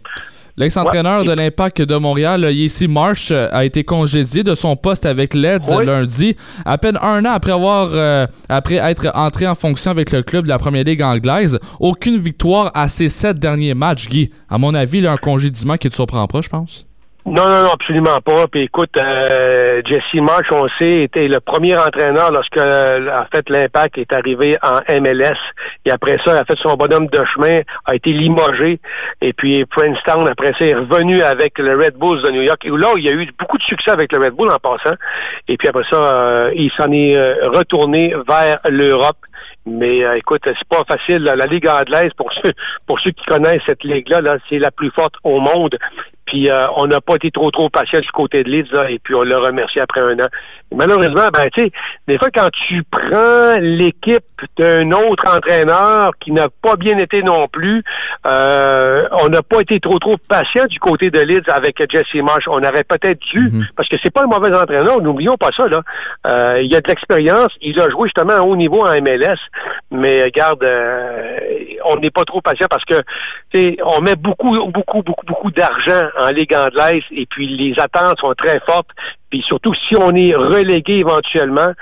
L'ex-entraîneur de l'Impact de Montréal, Yacey Marsh, a été congédié de son poste avec Leeds Oui. lundi, à peine un an après avoir euh, après être entré en fonction avec le club de la première ligue anglaise. Aucune victoire à ses sept derniers matchs, Guy. À mon avis, il a un congédiement qui te surprend pas, je pense. Non, non, non, absolument pas. Puis écoute, euh, Jesse Marsh, on sait, était le premier entraîneur lorsque, euh, en fait, l'Impact est arrivé en MLS. Et après ça, il a fait son bonhomme de chemin, a été limogé. Et puis Princeton, après ça, est revenu avec le Red Bulls de New York. Et là, il y a eu beaucoup de succès avec le Red Bull en passant. Et puis après ça, euh, il s'en est euh, retourné vers l'Europe. Mais euh, écoute, c'est pas facile. La Ligue anglaise, pour ceux, pour ceux qui connaissent cette ligue-là, là, c'est la plus forte au monde. Puis euh, on n'a pas été trop trop patient du côté de Leeds, et puis on l'a remercié après un an. Malheureusement, ben tu sais, des fois quand tu prends l'équipe d'un autre entraîneur qui n'a pas bien été non plus, euh, on n'a pas été trop trop patient du côté de Leeds avec Jesse Marsh. On aurait peut-être dû, parce que c'est pas un mauvais entraîneur, n'oublions pas ça là. Euh, il a de l'expérience, il a joué justement à haut niveau en MLS, mais regarde, euh, on n'est pas trop patient parce que on met beaucoup, beaucoup, beaucoup, beaucoup d'argent en Ligue anglaise et puis les attentes sont très fortes. Puis surtout si on est relégué éventuellement,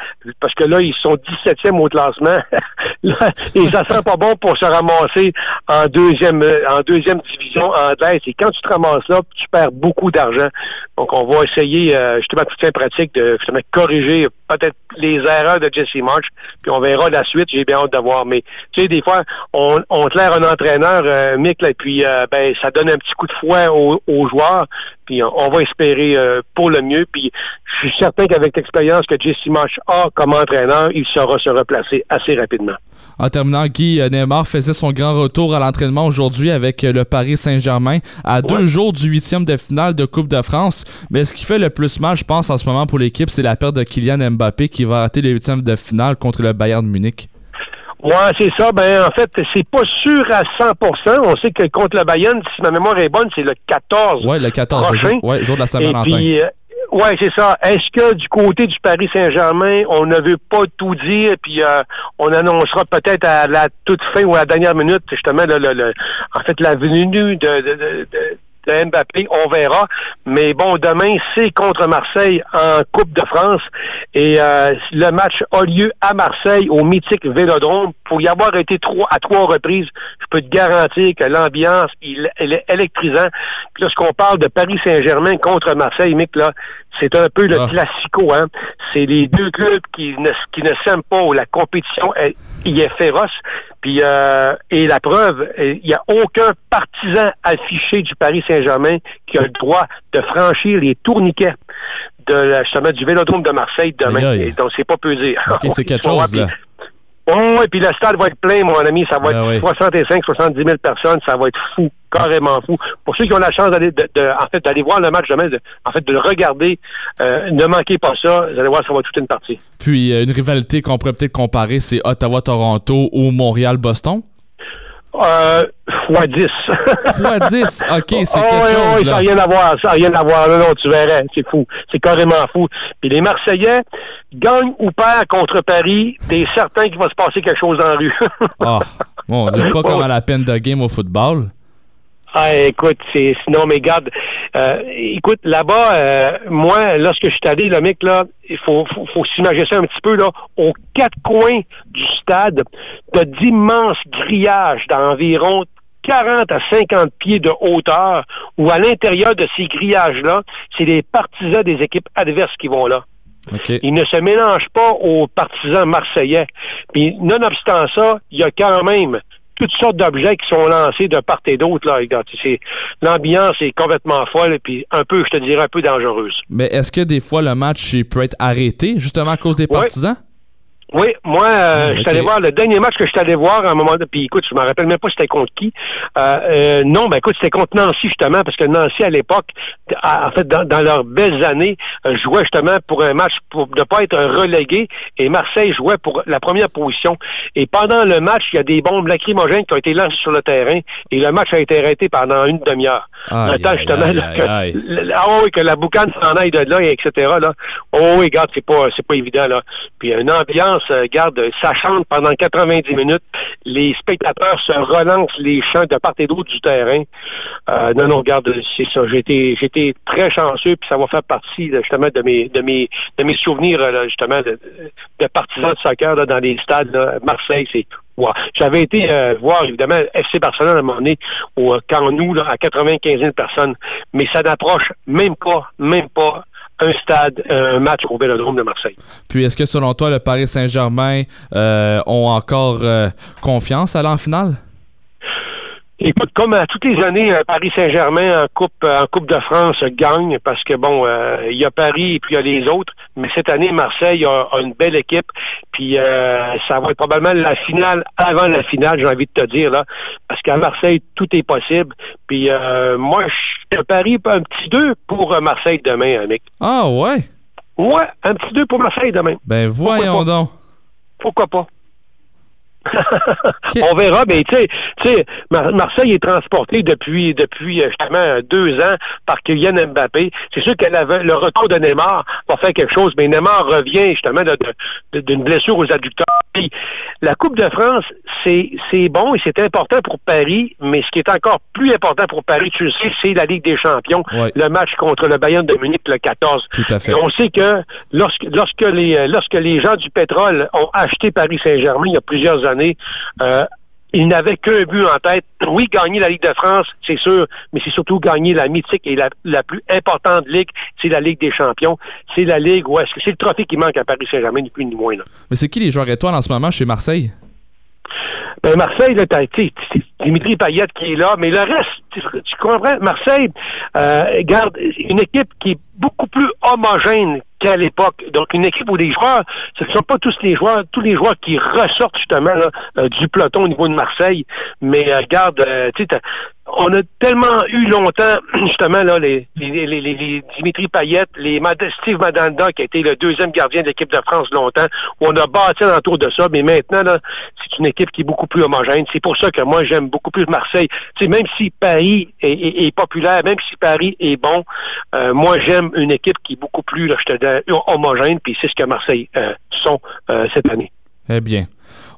parce que là, ils sont 17e au classement, *laughs* là, et ça sent pas bon pour se ramasser en deuxième euh, en deuxième division anglaise. Et quand tu te ramasses là, tu perds beaucoup d'argent. Donc on va essayer euh, justement tout fin pratique de justement corriger peut-être les erreurs de Jesse March, puis on verra la suite, j'ai bien hâte de voir. Mais tu sais, des fois, on, on te l'air un entraîneur, euh, Mick, là, et puis euh, ben ça donne un petit coup de fouet aux, aux joueurs, puis on, on va espérer euh, pour le mieux. Puis je suis certain qu'avec l'expérience que Jesse March a comme entraîneur, il saura se replacer assez rapidement. En terminant, Guy euh, Neymar faisait son grand retour à l'entraînement aujourd'hui avec euh, le Paris Saint-Germain à deux jours du huitième de finale de Coupe de France. Mais ce qui fait le plus mal, je pense, en ce moment pour l'équipe, c'est la perte de Kylian Mbappé qui va rater les huitièmes de finale contre le Bayern de Munich. Ouais, c'est ça. Ben, en fait, c'est pas sûr à 100% On sait que contre le Bayern, si ma mémoire est bonne, c'est le 14. Ouais, le 14, le prochain. jour, ouais, jour de la Et Saint-Valentin. puis, euh, ouais, c'est ça. Est-ce que du côté du Paris Saint-Germain, on ne veut pas tout dire, puis euh, on annoncera peut-être à la toute fin ou à la dernière minute, justement, le, le- le- en fait, la venue de, de, de- de- Mbappé, on verra. Mais bon, demain, c'est contre Marseille en Coupe de France. Et euh, le match a lieu à Marseille, au mythique Vélodrome. Pour y avoir été trois, à trois reprises, je peux te garantir que l'ambiance, il, elle est électrisant. Puis lorsqu'on parle de Paris Saint-Germain contre Marseille, Mick, là, c'est un peu le classico. Hein? C'est les deux clubs qui ne, qui ne s'aiment pas, où la compétition il est féroce. Puis, euh, et la preuve, il n'y a aucun partisan affiché du Paris Saint-Germain qui a le droit de franchir les tourniquets de la, justement, du Vélodrome de Marseille demain. Et donc, c'est pas pesé. Ok, c'est *laughs* quelque chose, là. Oh, et puis le stade va être plein, mon ami. Ça va Ah être oui. 65, 70 000 personnes. Ça va être fou, carrément fou. Pour ceux qui ont la chance d'aller, de, de- en fait, d'aller voir le match demain, de- en fait, de le regarder, euh, ne manquez pas ça. Vous allez voir, ça va être toute une partie. Puis euh, une rivalité qu'on pourrait peut-être comparer, c'est Ottawa-Toronto ou Montréal-Boston? Euh, *laughs* fois 10. Fois 10, ok, c'est Oh, quelque oui, chose, oui, là. Ça n'a rien à voir, ça n'a rien à voir. Non, non, tu verrais, c'est fou. C'est carrément fou. Puis les Marseillais, gagnent ou perdent contre Paris, t'es certain qu'il va se passer quelque chose en rue. Ah, mon Dieu, pas *laughs* comme à la peine de game au football. Ah, écoute, c'est sinon, mais garde, euh, écoute, là-bas, euh, moi, lorsque je suis allé, le mec, là, il faut, faut, faut s'imaginer ça un petit peu, là, aux quatre coins du stade, t'as d'immenses grillages d'environ 40 à 50 pieds de hauteur, où à l'intérieur de ces grillages-là, c'est les partisans des équipes adverses qui vont là. OK. Ils ne se mélangent pas aux partisans marseillais. Puis, nonobstant ça, il y a quand même toutes sortes d'objets qui sont lancés de part et d'autre. Là. L'ambiance est complètement folle, puis un peu, je te dirais, un peu dangereuse. Mais est-ce que des fois le match peut être arrêté justement à cause des partisans? Oui, moi, euh, Ah, je suis allé voir le dernier match que je suis allé voir à un moment donné. Puis écoute, je me rappelle même pas c'était contre qui. Euh, euh, non, ben écoute, c'était contre Nancy justement, parce que Nancy à l'époque, en fait, dans, dans leurs belles années, jouait justement pour un match pour ne pas être relégué, et Marseille jouait pour la première position. Et pendant le match, il y a des bombes lacrymogènes qui ont été lancées sur le terrain, et le match a été arrêté pendant une demi-heure. Aïe, Le temps, aïe, justement, là, que, ah oui, que la boucane s'en aille de là, et etc. Là. Oh oui, regarde, c'est pas, c'est pas évident, là. Puis une ambiance garde, ça chante pendant 90 minutes. Les spectateurs se relancent les chants de part et d'autre du terrain. Euh, non, non, regarde, c'est ça. J'ai été très chanceux, puis ça va faire partie justement de mes, de mes, de mes souvenirs justement de, partisans de soccer dans les stades. Marseille, c'est Ouais. J'avais été euh, voir, évidemment, FC Barcelone à un moment donné, au Camp Nou, là, à 95 000 personnes, mais ça n'approche même pas, même pas un stade, un match au Vélodrome de Marseille. Puis est-ce que selon toi, le Paris Saint-Germain euh, ont encore euh, confiance à aller en finale? Écoute, comme à toutes les années, euh, Paris Saint-Germain en Coupe, euh, en Coupe de France gagne parce que bon, euh, il y a Paris et puis il y a les autres. Mais cette année, Marseille a, a une belle équipe. Puis euh, ça va être probablement la finale avant la finale, j'ai envie de te dire là, parce qu'à Marseille tout est possible. Puis euh, moi, je te parie un petit 2 pour euh, Marseille demain, Mick. Ah ouais? Ouais, un petit 2 pour Marseille demain. Ben voyons donc. Pourquoi pas? On verra, mais tu sais, Mar- Marseille est transporté depuis depuis euh, justement deux ans par Kylian Mbappé. C'est sûr que la- le retour de Neymar va faire quelque chose, mais Neymar revient justement d'une blessure aux adducteurs. Puis, la Coupe de France, c'est bon et c'est important pour Paris, mais ce qui est encore plus important pour Paris, tu le sais, c'est la Ligue des Champions, Ouais. le match contre le Bayern de Munich le 14. Tout à fait. Et on sait que lorsque, lorsque, les, euh, lorsque les gens du pétrole ont acheté Paris Saint-Germain il y a plusieurs années, euh, ils n'avaient qu'un but en tête. Oui, gagner la Ligue de France, c'est sûr, mais c'est surtout gagner la mythique et la, plus importante ligue, c'est la Ligue des Champions. C'est la Ligue où est-ce que c'est le trophée qui manque à Paris Saint-Germain, ni plus ni moins. Mais c'est qui les joueurs étoiles en ce moment chez Marseille? Ben Marseille, là, t'as été Dimitri Payet qui est là, mais le reste, tu, comprends, Marseille euh, garde une équipe qui est beaucoup plus homogène qu'à l'époque. Donc une équipe où les joueurs, ce ne sont pas tous les joueurs, tous les joueurs qui ressortent justement là, euh, du peloton au niveau de Marseille, mais euh, garde, euh, tu sais, on a tellement eu longtemps, *clears throat* justement, là, les, les, les, les- Dimitri Payet, les Steve Madanda, qui a été le deuxième gardien de l'équipe de France longtemps, où on a bâti autour de ça, mais maintenant, c'est une équipe qui est beaucoup plus homogène. C'est pour ça que moi, j'aime beaucoup plus Marseille. Même si Paris est populaire, même si Paris est bon, euh, moi, j'aime une équipe qui est beaucoup plus, là, je te dis, homogène, puis c'est ce que Marseille euh, sont euh, cette année. Eh bien.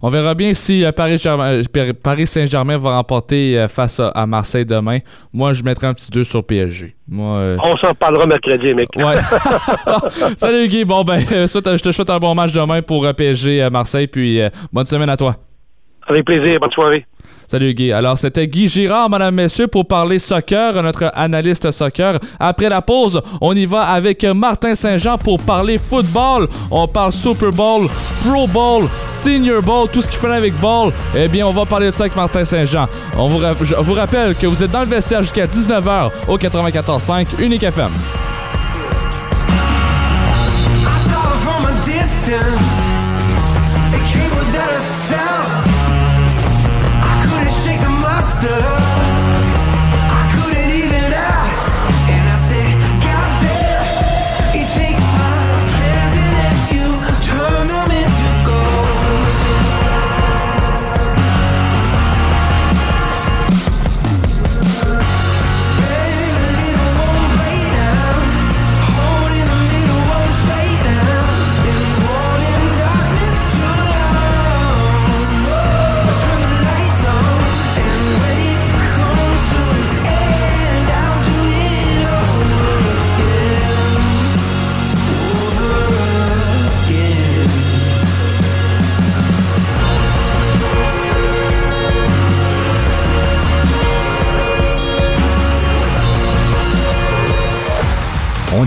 On verra bien si euh, Paris, euh, Paris Saint-Germain va remporter euh, face à, Marseille demain. Moi, je mettrai un petit 2 sur PSG. Moi, euh, On s'en parlera mercredi, mec. Ouais. *laughs* *laughs* Salut Guy. Bon, ben, je te souhaite un bon match demain pour PSG à Marseille. Puis euh, bonne semaine à toi. Avec plaisir. Bonne soirée. Salut Guy. Alors, c'était Guy Girard, madame, messieurs, pour parler soccer, notre analyste soccer. Après la pause, on y va avec Martin Saint-Jean pour parler football. On parle Super Bowl, Pro Bowl, Senior Bowl, tout ce qu'il fait avec ball. Eh bien, on va parler de ça avec Martin Saint-Jean. On vous, je vous rappelle que vous êtes dans le vestiaire jusqu'à 19h au 94.5 Unique FM. The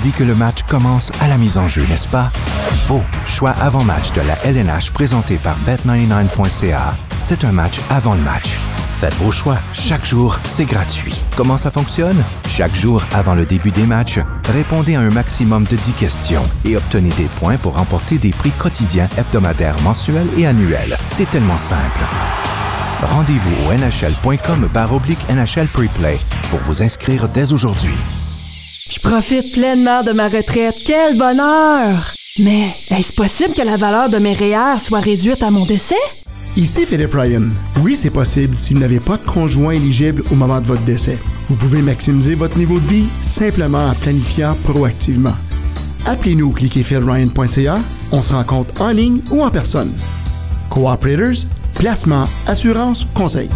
dit que le match commence à la mise en jeu, n'est-ce pas? Faux. Choix avant-match de la LNH présenté par Bet99.ca. C'est un match avant le match. Faites vos choix. Chaque jour, c'est gratuit. Comment ça fonctionne? Chaque jour, avant le début des matchs, répondez à un maximum de 10 questions et obtenez des points pour remporter des prix quotidiens, hebdomadaires, mensuels et annuels. C'est tellement simple. Rendez-vous au nhl.com oblique NHL Preplay pour vous inscrire dès aujourd'hui. Je profite pleinement de ma retraite. Quel bonheur! Mais est-ce possible que la valeur de mes REER soit réduite à mon décès? Ici Philippe Ryan. Oui, c'est possible si vous n'avez pas de conjoint éligible au moment de votre décès. Vous pouvez maximiser votre niveau de vie simplement en planifiant proactivement. Appelez-nous au cliquezphilryan.ca On se rencontre en ligne ou en personne. Cooperators, placement, assurance, conseil.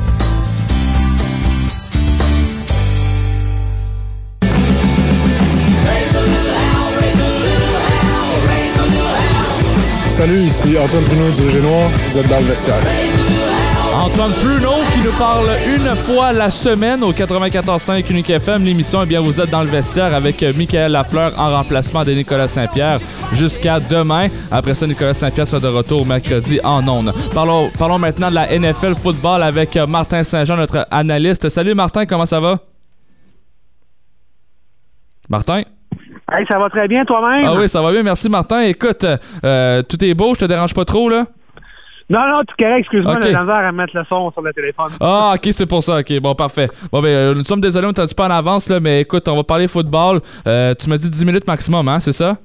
Salut, ici Antoine Pruneau du Noir. Vous êtes dans le vestiaire. Antoine Pruneau qui nous parle une fois la semaine au 94.5 Unique FM. L'émission, eh bien, vous êtes dans le vestiaire avec euh, Michael Lafleur en remplacement de Nicolas Saint-Pierre jusqu'à demain. Après ça, Nicolas Saint-Pierre sera de retour mercredi en ondes. Parlons, parlons maintenant de la NFL football avec euh, Martin Saint-Jean, notre analyste. Salut Martin, comment ça va? Martin? Hey, ça va très bien toi-même? Ah oui, ça va bien, merci Martin. Écoute, euh, tout est beau, je te dérange pas trop là? Non, non, tout correct, excuse-moi, Ok. le laser à mettre le son sur le téléphone. Ah, ok, c'est pour ça. Ok, bon, parfait. Bon, ben, euh, nous sommes désolés, on t'a dit pas en avance, là, mais écoute, on va parler football. Euh, tu m'as dit 10 minutes maximum, hein, c'est ça?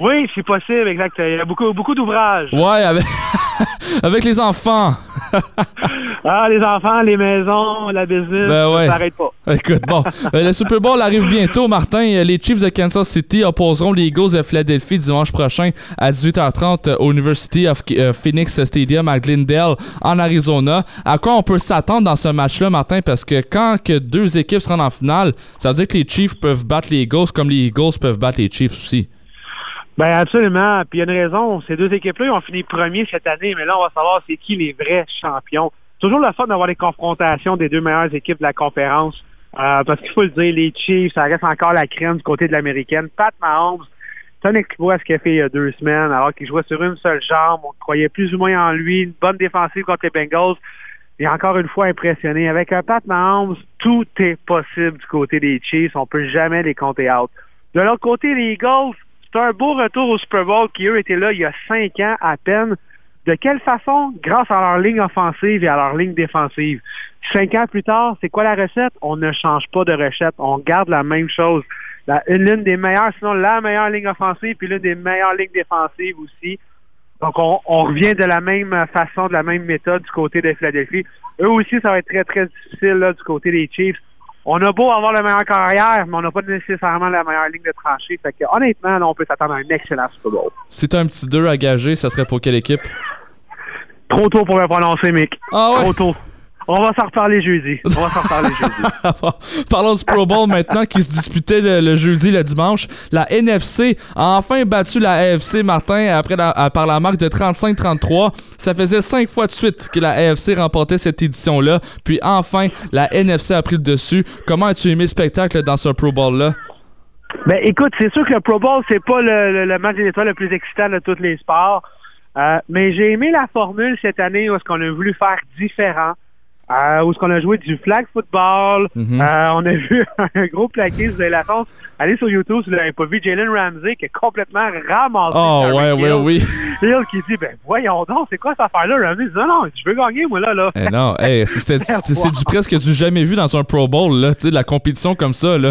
Oui, c'est possible, exact. Il y a beaucoup, beaucoup d'ouvrages. Ouais, avec, *laughs* avec les enfants. *laughs* Ah, les enfants, les maisons, la business, Ben ouais. ça s'arrête pas. Écoute, bon, euh, le Super Bowl arrive bientôt, Martin. Euh, Les Chiefs de Kansas City opposeront les Eagles de Philadelphie dimanche prochain à 18h30 au University of euh, Phoenix Stadium à Glendale, en Arizona. À quoi on peut s'attendre dans ce match-là, Martin? Parce que quand que deux équipes se rendent en finale, ça veut dire que les Chiefs peuvent battre les Eagles comme les Eagles peuvent battre les Chiefs aussi. Ben absolument. Puis il y a une raison. Ces deux équipes-là, ont fini premiers cette année, mais là, on va savoir c'est qui les vrais champions. Toujours le fun d'avoir les confrontations des deux meilleures équipes de la conférence. Euh, parce qu'il faut le dire, les Chiefs, ça reste encore la crème du côté de l'américaine. Pat Mahomes, c'est un exploit ce qu'il a fait il y a deux semaines, alors qu'il jouait sur une seule jambe. On croyait plus ou moins en lui. Une bonne défensive contre les Bengals. Et encore une fois impressionné. Avec un Pat Mahomes, tout est possible du côté des Chiefs. On peut jamais les compter out. De l'autre côté, les Eagles, c'est un beau retour au Super Bowl qui, eux, étaient là il y a cinq ans à peine. De quelle façon? Grâce à leur ligne offensive et à leur ligne défensive. Cinq ans plus tard, c'est quoi la recette? On ne change pas de recette. On garde la même chose. L'une des meilleures, sinon la meilleure ligne offensive, puis l'une des meilleures lignes défensives aussi. Donc, on, revient de la même façon, de la même méthode du côté de Philadelphie. Eux aussi, ça va être très, très difficile du côté des Chiefs. On a beau avoir le meilleur carrière, mais on n'a pas nécessairement la meilleure ligne de tranchée. Fait que, honnêtement, là, on peut s'attendre à un excellent Super Bowl. Si t'as un petit 2 à gager, ça serait pour quelle équipe? Trop tôt pour me prononcer, Mick. Ah Trop tôt. On va s'en reparler jeudi. On va s'en reparler jeudi. *laughs* Parlons du Pro Bowl maintenant qui se disputait le, le jeudi, le dimanche. La NFC a enfin battu la AFC, Martin, après la- par la marque de 35-33. Ça faisait cinq fois de suite que la AFC remportait cette édition-là. Puis enfin, la NFC a pris le dessus. Comment as-tu aimé le spectacle dans ce Pro Bowl-là? Ben écoute, c'est sûr que le Pro Bowl, c'est pas le, le- le match des étoiles le plus excitant de tous les sports. Euh, mais j'ai aimé la formule cette année où est-ce qu'on a voulu faire différent. Euh, où est-ce qu'on a joué du flag football. Mhm. Euh, on a *laughs* vu un gros vous avez la chance. Allez sur YouTube si vous l'avez pas vu, Jalen Ramsey qui est complètement ramassé. Oh, ouais, ouais, Hill. oui. Hill qui dit, ben voyons donc, c'est quoi cette affaire-là? Ramsey dit, non, non, je veux gagner, moi, là. là. Eh non, *laughs* hey, c'était- c'est du presque du jamais vu dans un Pro Bowl, là, tu sais, de la compétition comme ça, là.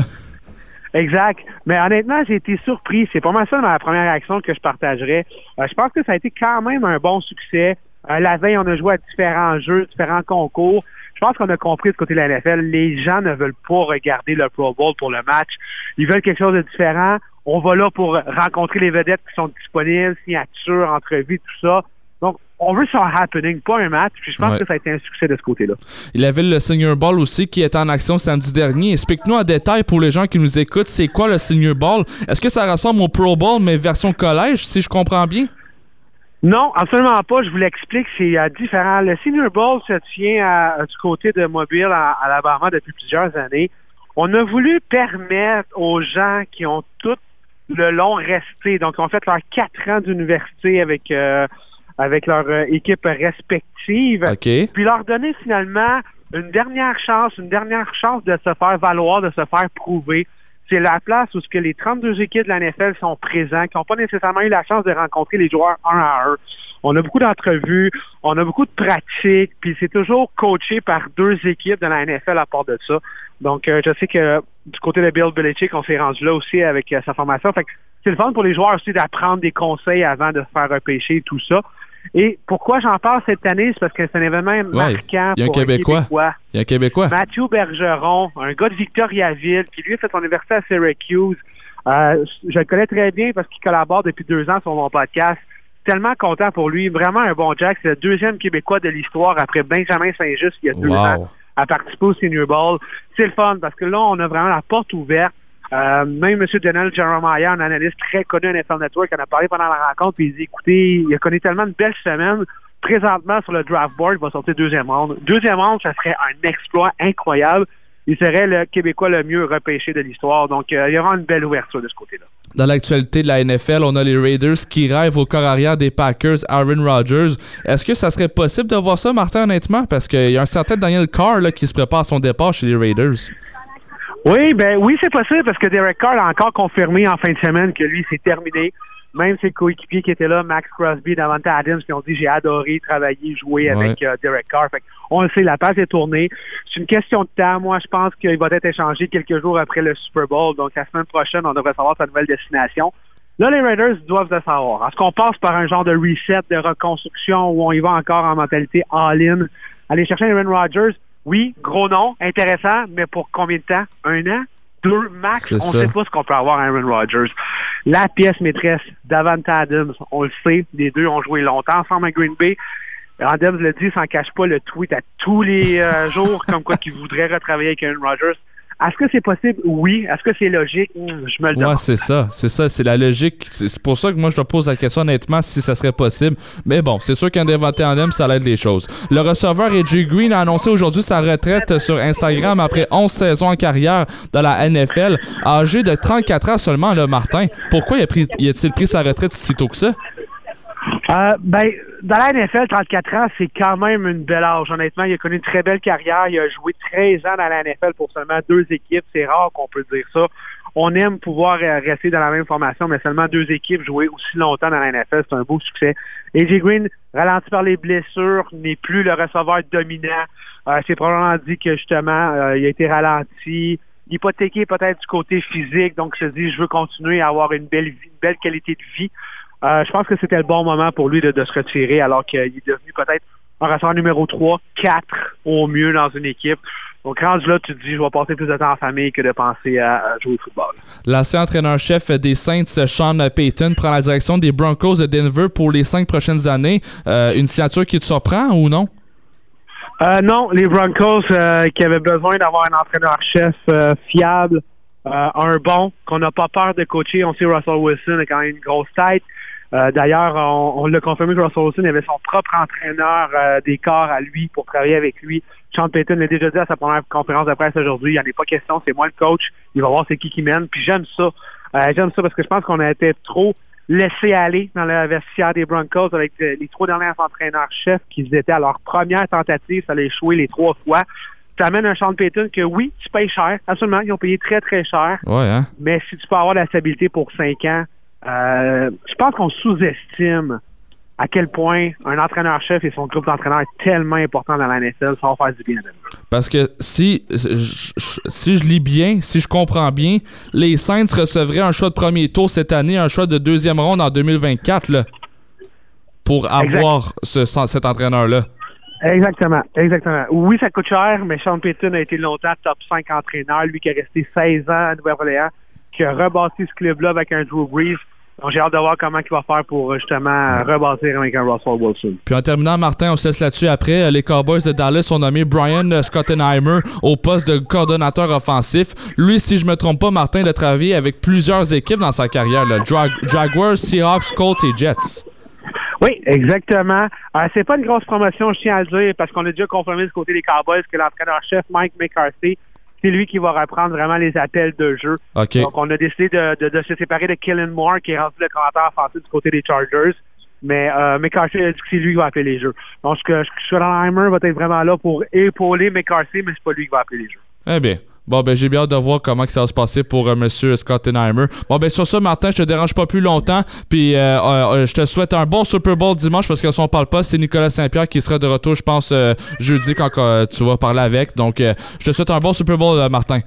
Exact. Mais honnêtement, j'ai été surpris. C'est pas mal ça ma première réaction que je partagerais. Euh, je pense que ça a été quand même un bon succès. Euh, la veille, on a joué à différents jeux, différents concours. Je pense qu'on a compris du côté de la NFL, les gens ne veulent pas regarder le Pro Bowl pour le match. Ils veulent quelque chose de différent. On va là pour rencontrer les vedettes qui sont disponibles, signatures, entrevues, tout ça. Donc, on veut ça happening, pas un match. Puis je pense Ouais. que ça a été un succès de ce côté-là. Il y avait le Senior Ball aussi qui était en action samedi dernier. Explique-nous en détail pour les gens qui nous écoutent, c'est quoi le Senior Ball? Est-ce que ça ressemble au Pro Bowl, mais version collège, si je comprends bien? Non, absolument pas. Je vous l'explique, c'est euh, différent. Le Senior Bowl se tient à- du côté de Mobile, à, à Alabama, depuis plusieurs années. On a voulu permettre aux gens qui ont tout le long resté, donc qui ont fait leurs quatre ans d'université avec euh, avec leur euh, équipe respective, puis leur donner finalement une dernière chance, une dernière chance de se faire valoir, de se faire prouver. C'est la place où ce que les 32 équipes de la NFL sont présents, qui n'ont pas nécessairement eu la chance de rencontrer les joueurs un à un. On a beaucoup d'entrevues, on a beaucoup de pratiques, puis c'est toujours coaché par deux équipes de la NFL à part de ça. Donc, euh, je sais que du côté de Bill Belichick, on s'est rendu là aussi avec euh, sa formation. Fait que c'est le fun pour les joueurs aussi d'apprendre des conseils avant de se faire repêcher, tout ça. Et pourquoi j'en parle cette année, c'est parce que c'est un événement marquant il y a un pour Québécois. Québécois. Il y a un Québécois. Mathieu Bergeron, un gars de Victoriaville, qui lui a fait son université à Syracuse, Euh, je le connais très bien parce qu'il collabore depuis deux ans sur mon podcast. Tellement content pour lui. Vraiment un bon Jack. C'est le deuxième Québécois de l'histoire après Benjamin Saint-Just il y a deux Wow. ans à participer au Senior Bowl. C'est le fun parce que là, on a vraiment la porte ouverte. Euh, même M. Janelle Jeremiah, un analyste très connu à NFL Network, en a parlé pendant la rencontre, puis il dit, écoutez, il a connu tellement de belles semaines. Présentement, sur le draft board, il va sortir deuxième round. Deuxième round, ça serait un exploit incroyable. Il serait le Québécois le mieux repêché de l'histoire. Donc, euh, il y aura une belle ouverture de ce côté-là. Dans l'actualité de la NFL, on a les Raiders qui rêvent au corps arrière des Packers, Aaron Rodgers. Est-ce que ça serait possible de voir ça, Martin, honnêtement? Parce qu'il y a un certain Daniel Carr là, qui se prépare à son départ chez les Raiders. Oui, ben oui, c'est possible parce que Derek Carr a encore confirmé en fin de semaine que lui, c'est terminé. Même ses coéquipiers qui étaient là, Max Crosby, Davante Adams, qui ont dit j'ai adoré travailler, jouer Ouais. avec euh, Derek Carr. Fait on le sait, la passe est tournée. C'est une question de temps. Moi, je pense qu'il va être échangé quelques jours après le Super Bowl. Donc la semaine prochaine, on devrait savoir sa nouvelle destination. Là, les Raiders doivent le savoir. Est-ce qu'on passe par un genre de reset, de reconstruction où on y va encore en mentalité all-in? Aller chercher Aaron Rodgers, oui, gros nom, intéressant, mais pour combien de temps? Un an? Deux max? On ne sait pas ce qu'on peut avoir à Aaron Rodgers. La pièce maîtresse, Davante Adams, on le sait, les deux ont joué longtemps ensemble à Green Bay. Adams le dit, s'en cache pas, le tweet à tous les euh, *laughs* jours, comme quoi qu'il voudrait retravailler avec Aaron Rodgers. Est-ce que c'est possible? Oui. Est-ce que c'est logique? Hmm, Je me le demande. Ouais, c'est ça. C'est ça. C'est la logique. C'est pour ça que moi, je me pose la question, honnêtement, si ça serait possible. Mais bon, c'est sûr qu'un déventé en M, ça l'aide les choses. Le receveur AJ Green a annoncé aujourd'hui sa retraite sur Instagram après 11 saisons en carrière dans la NFL. Âgé de 34 ans seulement, là, Martin. Pourquoi il a pris, il a-t-il pris sa retraite si tôt que ça? Euh, ben, dans la NFL, 34 ans, c'est quand même une belle âge. Honnêtement, il a connu une très belle carrière. Il a joué 13 ans dans la NFL pour seulement deux équipes. C'est rare qu'on peut dire ça. On aime pouvoir euh, rester dans la même formation, mais seulement deux équipes jouer aussi longtemps dans la NFL, c'est un beau succès. AJ Green, ralenti par les blessures, n'est plus le receveur dominant. Euh, c'est probablement dit que justement, euh, il a été ralenti. Hypothéqué peut-être du côté physique, donc se dit je veux continuer à avoir une belle vie, une belle qualité de vie. Euh, je pense que c'était le bon moment pour lui de, de se retirer alors qu'il est devenu peut-être un receveur numéro 3, 4 au mieux dans une équipe. Donc rendu là, tu te dis je vais passer plus de temps en famille que de penser à, jouer au football. L'ancien entraîneur-chef des Saints, Sean Payton, prend la direction des Broncos de Denver pour les cinq prochaines années. Euh, une signature qui te surprend ou non? Euh, non, les Broncos euh, qui avaient besoin d'avoir un entraîneur-chef fiable, un bon, qu'on n'a pas peur de coacher. On sait Russell Wilson a quand même une grosse tête. Euh, D'ailleurs, on, on l'a confirmé que Russell Wilson avait son propre entraîneur euh, des corps à lui pour travailler avec lui. Sean Payton l'a déjà dit à sa première conférence de presse aujourd'hui. Il n'y en a pas question, c'est moi le coach. Il va voir c'est qui qui mène. Puis j'aime ça. Euh, j'aime ça parce que je pense qu'on a été trop laissé aller dans le vestiaire des Broncos avec les trois derniers entraîneurs-chefs qui étaient à leur première tentative. Ça allait échouer les trois fois. Tu amènes un Sean Payton que oui, tu payes cher. Absolument, ils ont payé très, très cher. Ouais, hein? Mais si tu peux avoir la stabilité pour cinq ans, euh, je pense qu'on sous-estime à quel point un entraîneur-chef et son groupe d'entraîneurs est tellement important dans la NFL. Ça va faire du bien à Denver. Parce que si, je- si je lis bien, si je comprends bien, les Saints recevraient un choix de premier tour cette année, un choix de deuxième ronde en 2024 là, pour avoir ce, cet entraîneur-là. Exactement, exactement. Oui, ça coûte cher, mais Sean Payton a été longtemps top 5 entraîneur, lui qui est resté 16 ans à Nouvelle-Orléans, qui a rebâti ce club-là avec un Drew Brees. Donc j'ai hâte de voir comment il va faire pour euh, justement rebâtir avec un Russell Wilson. Puis en terminant, Martin, on se laisse là-dessus après. euh, Les Cowboys de Dallas ont nommé Brian euh, Schottenheimer au poste de coordonnateur offensif. Lui, si je me trompe pas, Martin, il a travaillé avec plusieurs équipes dans sa carrière. là. Jag- Jaguars, Seahawks, Colts et Jets. Oui, exactement. Euh, c'est pas une grosse promotion, je tiens à le dire, parce qu'on a déjà confirmé du côté des Cowboys que l'entraîneur-chef Mike McCarthy, c'est lui qui va reprendre vraiment les appels de jeu. Donc, on a décidé de, de- de se séparer de Kellen Moore, qui est rendu le commentateur offensif du côté des Chargers. Mais euh, McCarthy a dit que c'est lui qui va appeler les jeux. Donc, ce que Schottenheimer va être vraiment là pour épauler McCarthy, mais c'est pas lui qui va appeler les jeux. Eh bien. Bon, ben, j'ai bien hâte de voir comment que ça va se passer pour euh, Monsieur Schottenheimer. Bon, ben, sur ça, Martin, je te dérange pas plus longtemps. Puis, euh, euh, je te souhaite un bon Super Bowl dimanche parce que si on parle pas, c'est Nicolas Saint-Pierre qui sera de retour, je pense, euh, jeudi quand euh, tu vas parler avec. Donc, euh, je te souhaite un bon Super Bowl, euh, Martin.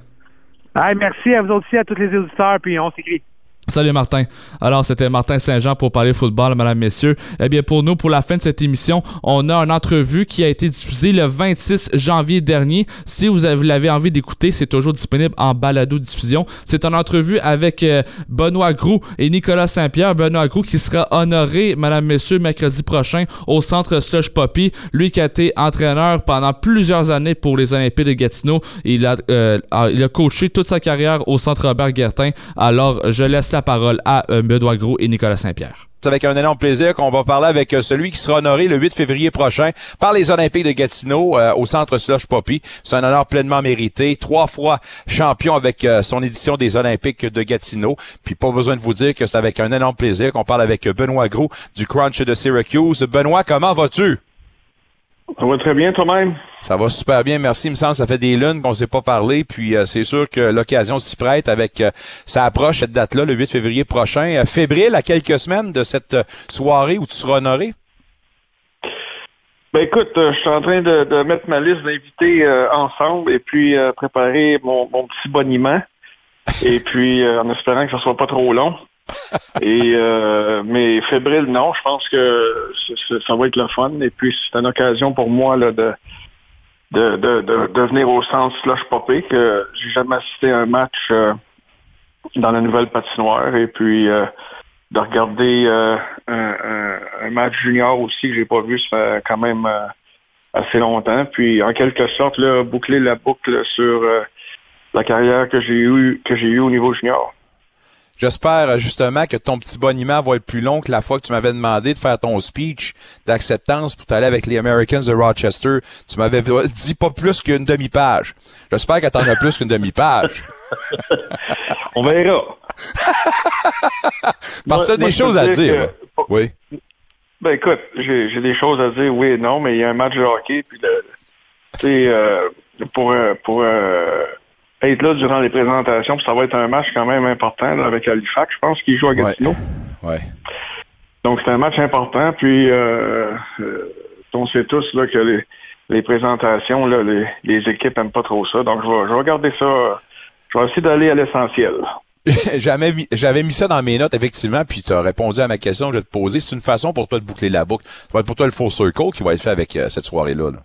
Hey, merci à vous aussi, à tous les auditeurs, puis on s'écrit. Salut Martin. Alors, c'était Martin Saint-Jean pour parler football, mesdames, messieurs. Eh bien, pour nous, pour la fin de cette émission, on a une entrevue qui a été diffusée le 26 janvier dernier. Si vous avez- vous l'avez envie d'écouter, c'est toujours disponible en balado-diffusion. C'est une entrevue avec euh, Benoît Groux et Nicolas Saint-Pierre. Benoît Groux qui sera honoré, mesdames, messieurs, mercredi prochain au centre Slush Poppy. Lui qui a été entraîneur pendant plusieurs années pour les Olympiques de Gatineau. Il a, euh, il a coaché toute sa carrière au centre Robert Guertin. Alors, je laisse la parole à euh, Benoît Gros et Nicolas Saint-Pierre. C'est avec un énorme plaisir qu'on va parler avec euh, celui qui sera honoré le 8 février prochain par les Olympiques de Gatineau euh, au centre Slush Poppy. C'est un honneur pleinement mérité. Trois fois champion avec son édition des Olympiques de Gatineau. Puis pas besoin de vous dire que c'est avec un énorme plaisir qu'on parle avec Benoît Gros du Crunch de Syracuse. Benoît, comment vas-tu? Ça va très bien toi-même? Ça va super bien, merci. Il me semble que ça fait des lunes qu'on ne s'est pas parlé, puis euh, c'est sûr que l'occasion s'y prête avec euh, ça approche cette date-là, le 8 février prochain. Euh, fébrile à quelques semaines de cette euh, soirée où tu seras honoré. Ben écoute, euh, je suis en train de, de mettre ma liste d'invités euh, ensemble et puis euh, préparer mon, mon petit boniment. Et puis euh, en espérant que ça soit pas trop long. *laughs* Euh, mais fébrile, non, je pense que ça va être le fun. Et puis c'est une occasion pour moi là, de, de, de, de, venir au centre Slush Popé, que j'ai jamais assisté à un match euh, dans la nouvelle patinoire. Et puis euh, de regarder un, match junior aussi que j'ai pas vu ça quand même assez longtemps. Puis en quelque sorte, boucler la boucle sur la carrière que j'ai eue que j'ai eue au niveau junior. J'espère euh, justement que ton petit boniment va être plus long que la fois que tu m'avais demandé de faire ton speech d'acceptance pour t'aller avec les Americans de Rochester. Tu m'avais dit pas plus qu'une demi-page. J'espère que t'en as plus qu'une demi-page. *laughs* On verra. *laughs* Parce que t'as des choses à dire que-. Oui. Ben écoute, j'ai des choses à dire, oui et non, mais il y a un match de hockey, puis le- euh, pour, euh, pour euh, être là durant les présentations, puis ça va être un match quand même important là, avec Halifax, je pense, qui joue à Gatineau. Ouais. Donc c'est un match important, puis euh, euh, on sait tous là, que les, les présentations, là, les, les équipes n'aiment pas trop ça. Donc je vais, je vais regarder ça. Je vais essayer d'aller à l'essentiel. *laughs* J'avais mis, j'avais mis ça dans mes notes, effectivement, puis tu as répondu à ma question que je vais te poser. C'est une façon pour toi de boucler la boucle. Ça va être pour toi le full circle qui va être fait avec euh, cette soirée-là. là.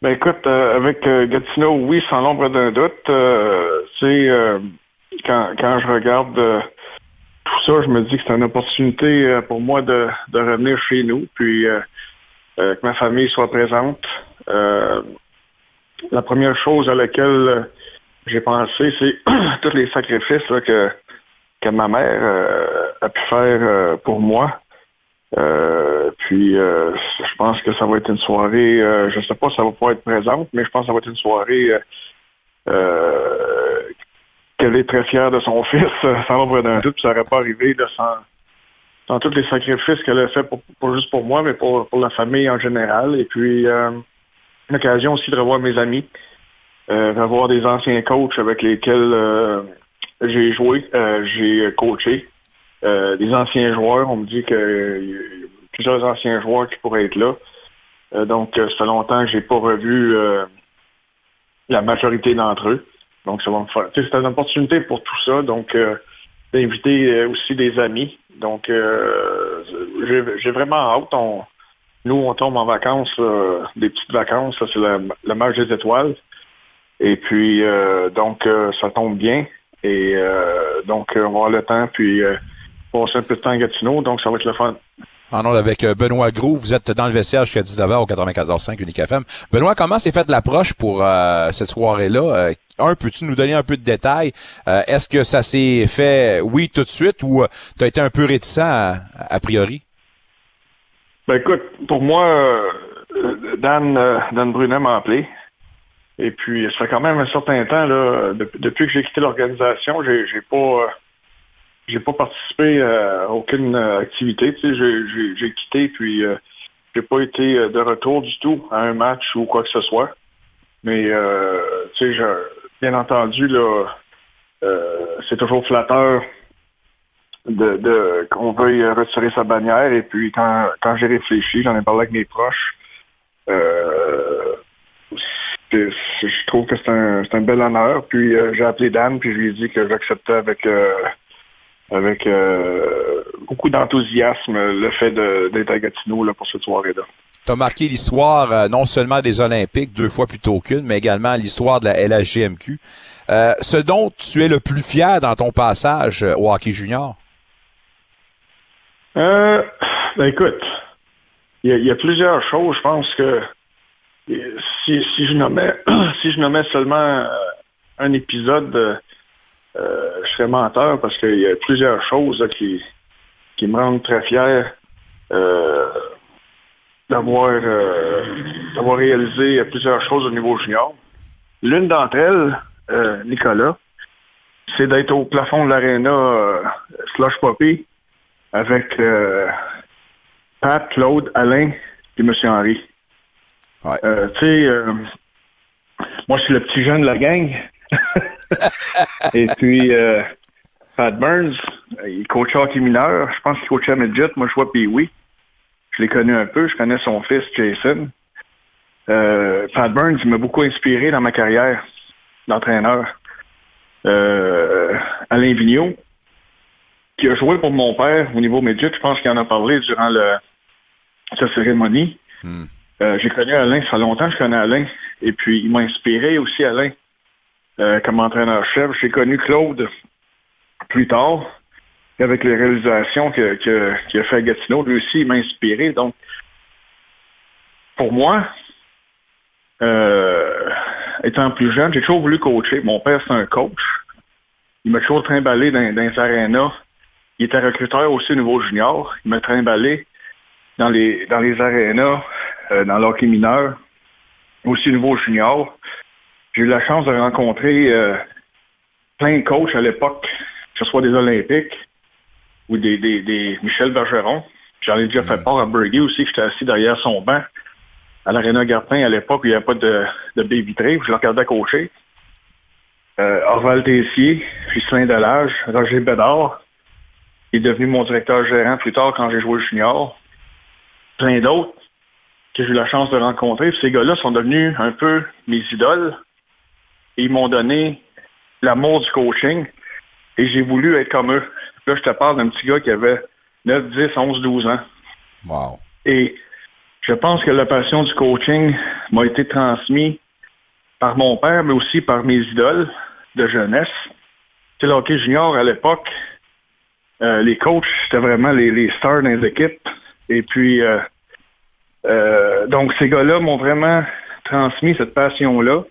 Ben écoute, euh, avec euh, Gatineau, oui, sans l'ombre d'un doute. Sais, euh, quand, quand je regarde tout ça, je me dis que c'est une opportunité pour moi de, de revenir chez nous, puis que ma famille soit présente. La première chose à laquelle j'ai pensé, c'est *clears throat* tous les sacrifices que, que ma mère a pu faire pour moi. Puis euh, je pense que ça va être une soirée, euh, je sais pas si ça va pas être présente, mais je pense que ça va être une soirée euh, qu'elle est très fière de son *laughs* fils, sans l'ombre d'un doute, ça n'aurait pas arrivé sans, tous les sacrifices qu'elle a fait, pour, pas juste pour moi, mais pour, la famille en général. Et puis euh, une occasion aussi de revoir mes amis, revoir des anciens coachs avec lesquels j'ai joué, j'ai coaché. Euh, des anciens joueurs, on me dit a plusieurs anciens joueurs qui pourraient être là. Euh, donc, euh, ça fait longtemps que j'ai pas revu euh, la majorité d'entre eux. Donc, ça va me faire. C'est une opportunité pour tout ça. Donc, d'inviter aussi des amis. Donc, j'ai- vraiment hâte. Nous, on tombe en vacances, des petites vacances. C'est le, le des étoiles. Et puis, donc, ça tombe bien. Et donc, on va avoir le temps, puis euh, passer un peu de temps à Gatineau. Donc, ça va être le fun. En ondes avec euh, Benoît Gros, vous êtes dans le vestiaire jusqu'à 19h au 94.5 Unique FM. Benoît, comment s'est faite l'approche pour euh, cette soirée-là? Euh, un, peux-tu nous donner un peu de détails? Euh, Est-ce que ça s'est fait, oui, tout de suite, ou tu as été un peu réticent à, a priori? Ben écoute, pour moi, euh, Dan, euh, Dan Brunet m'a appelé. Et puis, ça fait quand même un certain temps, là, de- depuis que j'ai quitté l'organisation, j'ai pas euh, j'ai pas participé euh, à aucune euh, activité. J'ai- quitté, puis euh, j'ai pas été euh, de retour du tout à un match ou quoi que ce soit. Mais bien entendu, là, c'est toujours flatteur de, qu'on veuille retirer sa bannière. Et puis quand, quand j'ai réfléchi, j'en ai parlé avec mes proches. Je trouve que c'est un, un bel honneur. Puis j'ai appelé Dan, puis je lui ai dit que j'acceptais avec avec euh, beaucoup d'enthousiasme le fait d'être à Gatineau là, pour cette soirée-là. Tu as marqué l'histoire euh, non seulement des Olympiques, deux fois plutôt qu'une, mais également l'histoire de la LHGMQ. Euh, ce dont tu es le plus fier dans ton passage euh, au hockey junior? Euh, ben écoute, il y, a- il y a plusieurs choses. Je pense que si, si je nommais *clears throat* si je nommais seulement un épisode, euh, je serais menteur parce qu'il y a plusieurs choses là, qui, qui me rendent très fier euh, d'avoir euh, d'avoir réalisé plusieurs choses au niveau junior. L'une d'entre elles, Nicolas, c'est d'être au plafond de l'aréna Slush Poppy avec Pat, Claude, Alain et M. Henry. Tu sais, moi, je suis le petit jeune de la gang. *laughs* et puis, euh, Pat Burns, il coachait hockey mineur. Je pense qu'il coachait à Midget. Moi, je vois puis oui. Je l'ai connu un peu. Je connais son fils, Jason. Euh, Pat Burns, il m'a beaucoup inspiré dans ma carrière d'entraîneur. Euh, Alain Vigneault, qui a joué pour mon père au niveau midget. Je pense qu'il en a parlé durant le, sa cérémonie. Euh, j'ai connu Alain, ça fait longtemps que je connais Alain. Et puis, il m'a inspiré aussi, Alain, euh, comme entraîneur-chef. J'ai connu Claude plus tard, avec les réalisations que- que- qu'il a fait à Gatineau. Lui aussi, il m'a inspiré. Donc, pour moi, euh, étant plus jeune, j'ai toujours voulu coacher. Mon père, c'est un coach. Il m'a toujours trimballé dans, dans les arénas. Il était recruteur aussi au niveau junior. Il m'a trimballé dans les, dans les arénas, euh, dans l'hockey mineur, aussi au niveau junior. J'ai eu la chance de rencontrer euh, plein de coachs à l'époque, que ce soit des Olympiques ou des, des, des Michel Bergeron. J'en ai déjà fait part à Bergy aussi, que j'étais assis derrière son banc à l'Arena Garpin à l'époque où il n'y avait pas de, de baie vitrée, je le regardais coacher. Euh, Orval Tessier, Justin Delage, Roger Bédard, qui est devenu mon directeur gérant plus tard quand j'ai joué junior. Plein d'autres que j'ai eu la chance de rencontrer. Puis ces gars-là sont devenus un peu mes idoles. Et ils m'ont donné l'amour du coaching. Et j'ai voulu être comme eux. Là, je te parle d'un petit gars qui avait 9, 10, 11, 12 ans. Wow. Et je pense que la passion du coaching m'a été transmise par mon père, mais aussi par mes idoles de jeunesse. Tu sais, le hockey junior à l'époque, euh, les coachs, c'était vraiment les, les stars dans les équipes. Et puis, euh, euh, donc ces gars-là m'ont vraiment transmis cette passion-là.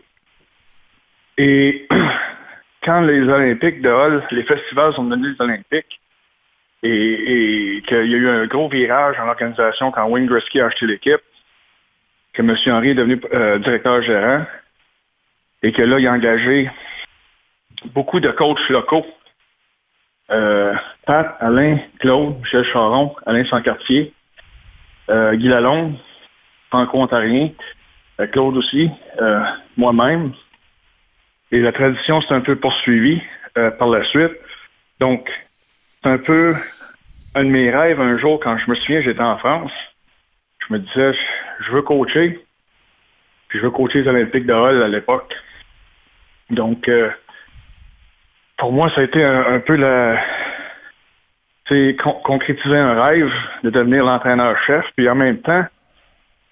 Et *clears throat* quand les Olympiques de Hall, les festivals sont devenus les Olympiques, et, et qu'il y a eu un gros virage dans l'organisation quand Wayne Gretzky a acheté l'équipe, que M. Henry est devenu euh, directeur gérant, et que là, il a engagé beaucoup de coachs locaux. Euh, Pat, Alain, Claude, Michel Charon, Alain Sancartier, euh, Guy Lalonde, franco-ontarien, euh, Claude aussi, euh, moi-même. Et la tradition s'est un peu poursuivie euh, par la suite. Donc, c'est un peu un de mes rêves un jour, quand je me souviens, j'étais en France. Je me disais, je, veux coacher. Puis je veux coacher les Olympiques de Hall à l'époque. Donc, euh, pour moi, ça a été un, peu la... C'est con- concrétiser un rêve de devenir l'entraîneur-chef. Puis en même temps,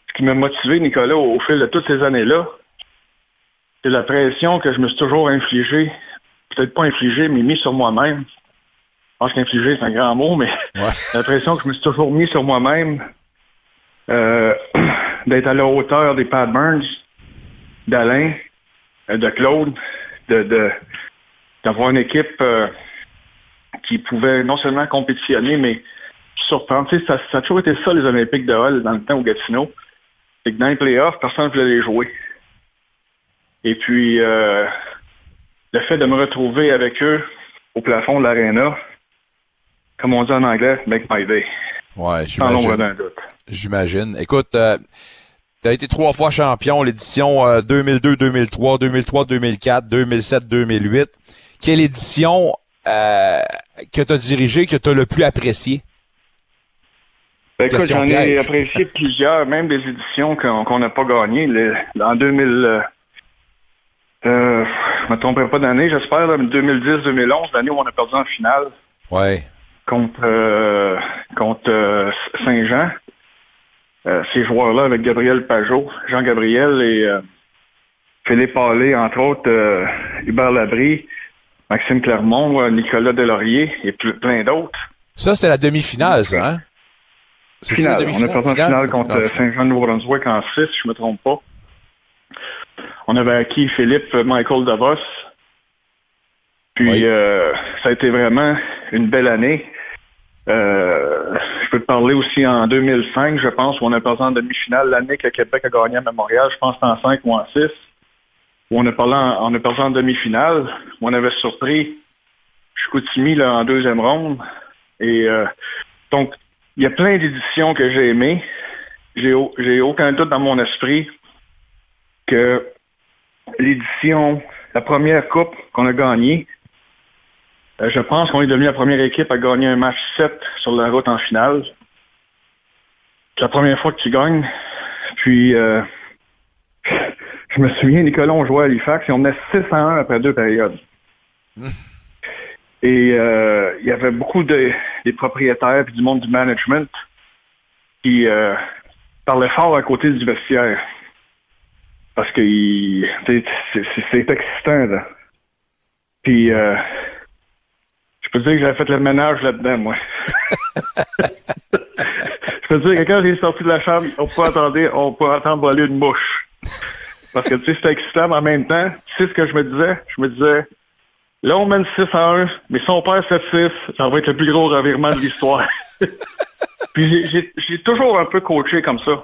ce qui m'a motivé, Nicolas, au fil de toutes ces années-là, c'est la pression que je me suis toujours infligée. Peut-être pas infligée, mais mis sur moi-même. Je pense qu'infliger, c'est un grand mot, mais *laughs* la pression que je me suis toujours mis sur moi-même euh, *clears throat* d'être à la hauteur des Pat Burns, d'Alain, euh, de Claude, de, de- d'avoir une équipe euh, qui pouvait non seulement compétitionner, mais surprendre. Tu sais, ça, ça a toujours été ça, les Olympiques de Hall, dans le temps au Gatineau. C'est que dans les playoffs, personne ne voulait les jouer. Et puis, euh, le fait de me retrouver avec eux au plafond de l'aréna, comme on dit en anglais, make my day. Ouais, j'imagine. d'un doute. J'imagine. Écoute, euh, tu as été trois fois champion, l'édition euh, 2002, 2003, 2003, 2004, 2007, 2008. Quelle édition euh, que tu as dirigée, que tu as le plus appréciée? Ben, écoute, j'en ai apprécié plusieurs, même des éditions qu'on n'a pas gagnées. En 2000, euh, je ne me tromperai pas d'année, j'espère, là, mais 2010-2011, l'année où on a perdu en finale Ouais. contre, euh, contre euh, Saint-Jean. Euh, ces joueurs-là avec Gabriel Pajot, Jean-Gabriel et Philippe Allé, entre autres, Hubert Labrie, Maxime Clermont, Nicolas Delaurier et ple- plein d'autres. Ça, c'est la demi-finale, ça, hein? C'est ça, la Finale. On a demi-finale? perdu en Finale? finale contre Saint-Jean-de-Nouveau-Brunswick en 6, je ne me trompe pas. On avait acquis Philippe Michael Davos. Puis euh, ça a été vraiment une belle année. Euh, je peux te parler aussi en 2005, je pense, où on a perdu en demi-finale l'année que Québec a gagné à Memorial, je pense en 5 ou en 6, où on a, parlé en- on a perdu en demi-finale, où on avait surpris Chicoutimi là, en deuxième ronde. Et euh, donc, il y a plein d'éditions que j'ai aimées. J'ai j'ai aucun doute dans mon esprit que l'édition, la première coupe qu'on a gagnée, euh, je pense qu'on est devenu la première équipe à gagner un match 7 sur la route en finale. C'est la première fois que tu gagnes. Puis, euh, je me souviens, Nicolas, on jouait à Halifax et on menait 6 à 1 après deux périodes. *laughs* Et euh, il y avait beaucoup de, des propriétaires et du monde du management qui euh, parlaient fort à côté du vestiaire. Parce que c'est excitant, là. Puis, euh, je peux dire que j'avais fait le ménage là-dedans, moi. *laughs* je peux dire que quand j'ai sorti de la chambre, on peut entendre, on peut entendre voler une mouche. Parce que, tu sais, c'était excitant, mais en même temps, tu sais ce que je me disais? Je me disais, là, on mène 6 à 1, mais si on perd 7-6, ça va être le plus gros revirement de l'histoire. *laughs* Puis j'ai toujours un peu coaché comme ça.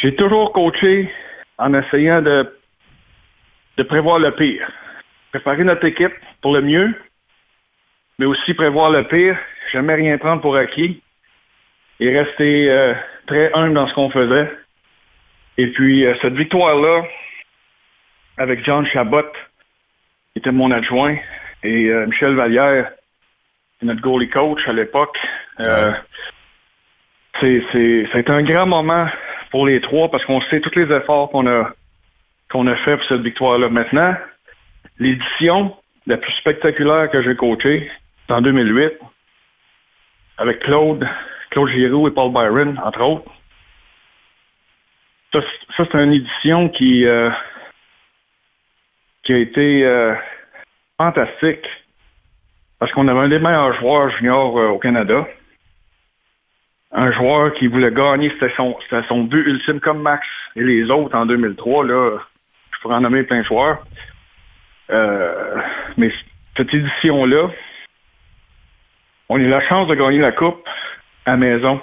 J'ai toujours coaché en essayant de, de prévoir le pire. Préparer notre équipe pour le mieux, mais aussi prévoir le pire, jamais rien prendre pour acquis et rester euh, très humble dans ce qu'on faisait. Et puis, euh, cette victoire-là, avec John Chabot, qui était mon adjoint, et euh, Michel Vallière, notre goalie coach à l'époque, c'est, c'est, c'est un grand moment pour les trois parce qu'on sait tous les efforts qu'on a, qu'on a fait pour cette victoire-là. Maintenant, l'édition la plus spectaculaire que j'ai coachée, c'est en 2008, avec Claude, Claude Giroux et Paul Byron, entre autres. Ça, ça, c'est une édition qui, euh, qui a été euh, fantastique parce qu'on avait un des meilleurs joueurs juniors euh, au Canada. Un joueur qui voulait gagner, c'était son, son but ultime comme Max et les autres en 2003. Là, je pourrais en nommer plein de joueurs. Euh, mais cette édition-là, on a eu la chance de gagner la Coupe à maison.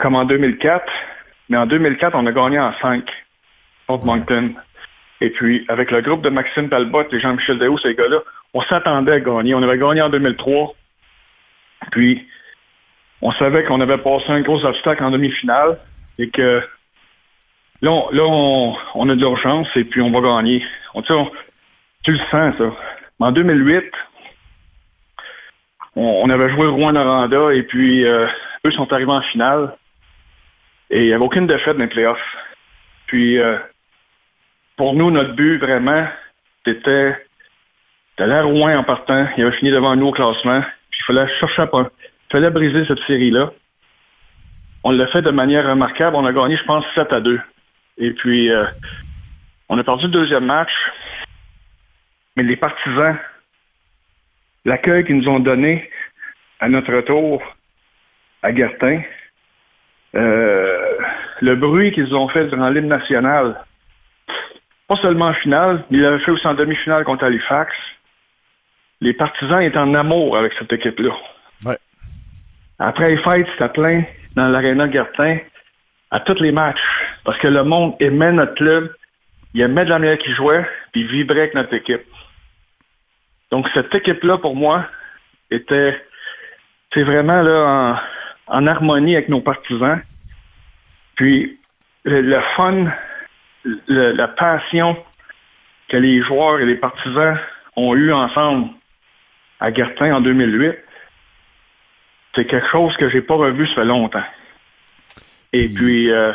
Comme en 2004. Mais en 2004, on a gagné en 5 contre Moncton. Et puis, avec le groupe de Maxime Talbot et Jean-Michel Déo, ces gars-là, on s'attendait à gagner. On avait gagné en 2003. Puis, on savait qu'on avait passé un gros obstacle en demi-finale et que là, on, là, on, a de l'urgence et puis on va gagner. On, tu tu le sens, ça. Mais en 2008, on, on avait joué Rouen-Noranda et puis euh, eux sont arrivés en finale. Et il n'y avait aucune défaite dans les playoffs. Puis, euh, pour nous, notre but, vraiment, c'était d'aller à Rouen en partant. Il avait fini devant nous au classement. Puis, il fallait chercher à... Il fallait briser cette série-là. On l'a fait de manière remarquable. On a gagné, je pense, 7 à 2. Et puis, euh, on a perdu le deuxième match. Mais les partisans, l'accueil qu'ils nous ont donné à notre retour à Gertin, euh, le bruit qu'ils ont fait durant l'hymne national, pas seulement en finale, mais ils l'avaient fait aussi en demi-finale contre Halifax. Les partisans étaient en amour avec cette équipe-là. Après les fêtes, c'était plein dans l'aréna Gertin à tous les matchs. Parce que le monde aimait notre club, il aimait de la manière qu'ils jouaient, puis il vibrait avec notre équipe. Donc cette équipe-là, pour moi, était c'est vraiment là en, harmonie avec nos partisans. Puis le, fun, la passion que les joueurs et les partisans ont eu ensemble à Gertin en 2008, c'est quelque chose que j'ai pas revu ça fait longtemps. Et puis, euh,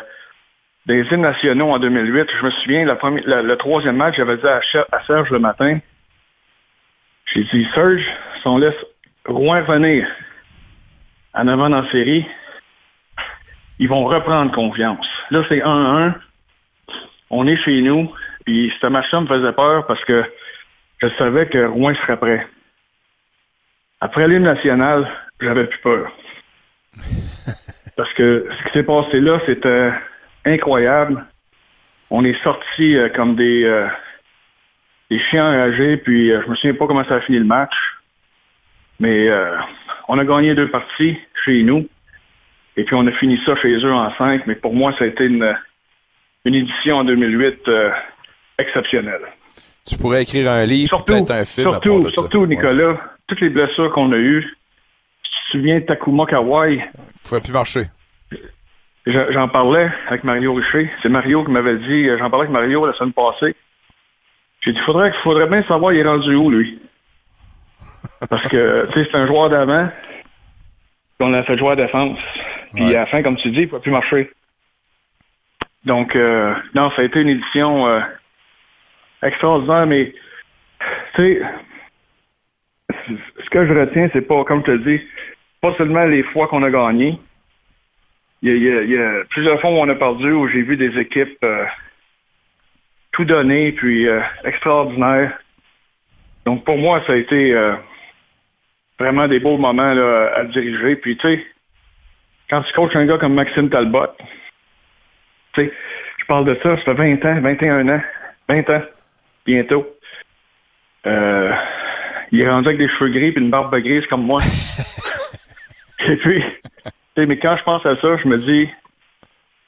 des hymnes nationaux en 2008, je me souviens, la première- la- le troisième match, j'avais dit à, à Serge le matin, J'ai dit, Serge, si on laisse Rouen revenir en avant dans la série, ils vont reprendre confiance. Là, c'est 1-1. On est chez nous. Puis ce match-là me faisait peur parce que je savais que Rouen serait prêt. Après l'hymne national, j'avais plus peur. Parce que ce qui s'est passé là, c'était incroyable. On est sortis euh, comme des, euh, des chiens enragés, puis euh, je me souviens pas comment ça a fini le match. Mais euh, on a gagné deux parties chez nous. Et puis on a fini ça chez eux en cinq. Mais pour moi, ça a été une, une édition en 2008 euh, exceptionnelle. Tu pourrais écrire un livre, peut-être un film à Surtout, de ça. surtout Nicolas, toutes les blessures qu'on a eues. Souviens de Takuma Kawai? Il ne pouvait plus marcher. Je- J'en parlais avec Mario Richer. C'est Mario qui m'avait dit, euh, j'en parlais avec Mario la semaine passée. J'ai dit, faudrait, faudrait bien savoir il est rendu où, lui? Parce que, *laughs* tu sais, c'est un joueur d'avant. On a fait jouer à défense. Puis à la fin, comme tu dis, il ne peut plus marcher. Donc, euh, non, ça a été une édition euh, extraordinaire, mais, tu sais, ce que je retiens, c'est pas, comme je te dis, pas seulement les fois qu'on a gagné. Il y, a, plusieurs fois où on a perdu, où j'ai vu des équipes euh, tout donner, puis euh, extraordinaires. Donc pour moi, ça a été euh, vraiment des beaux moments là, à diriger. Puis tu sais, quand tu coaches un gars comme Maxime Talbot, tu sais, je parle de ça, ça fait 20 ans, 21 ans, 20 ans, bientôt. Euh, il est rendu avec des cheveux gris et une barbe grise comme moi. *laughs* *laughs* et puis, tu sais, mais quand je pense à ça, je me dis,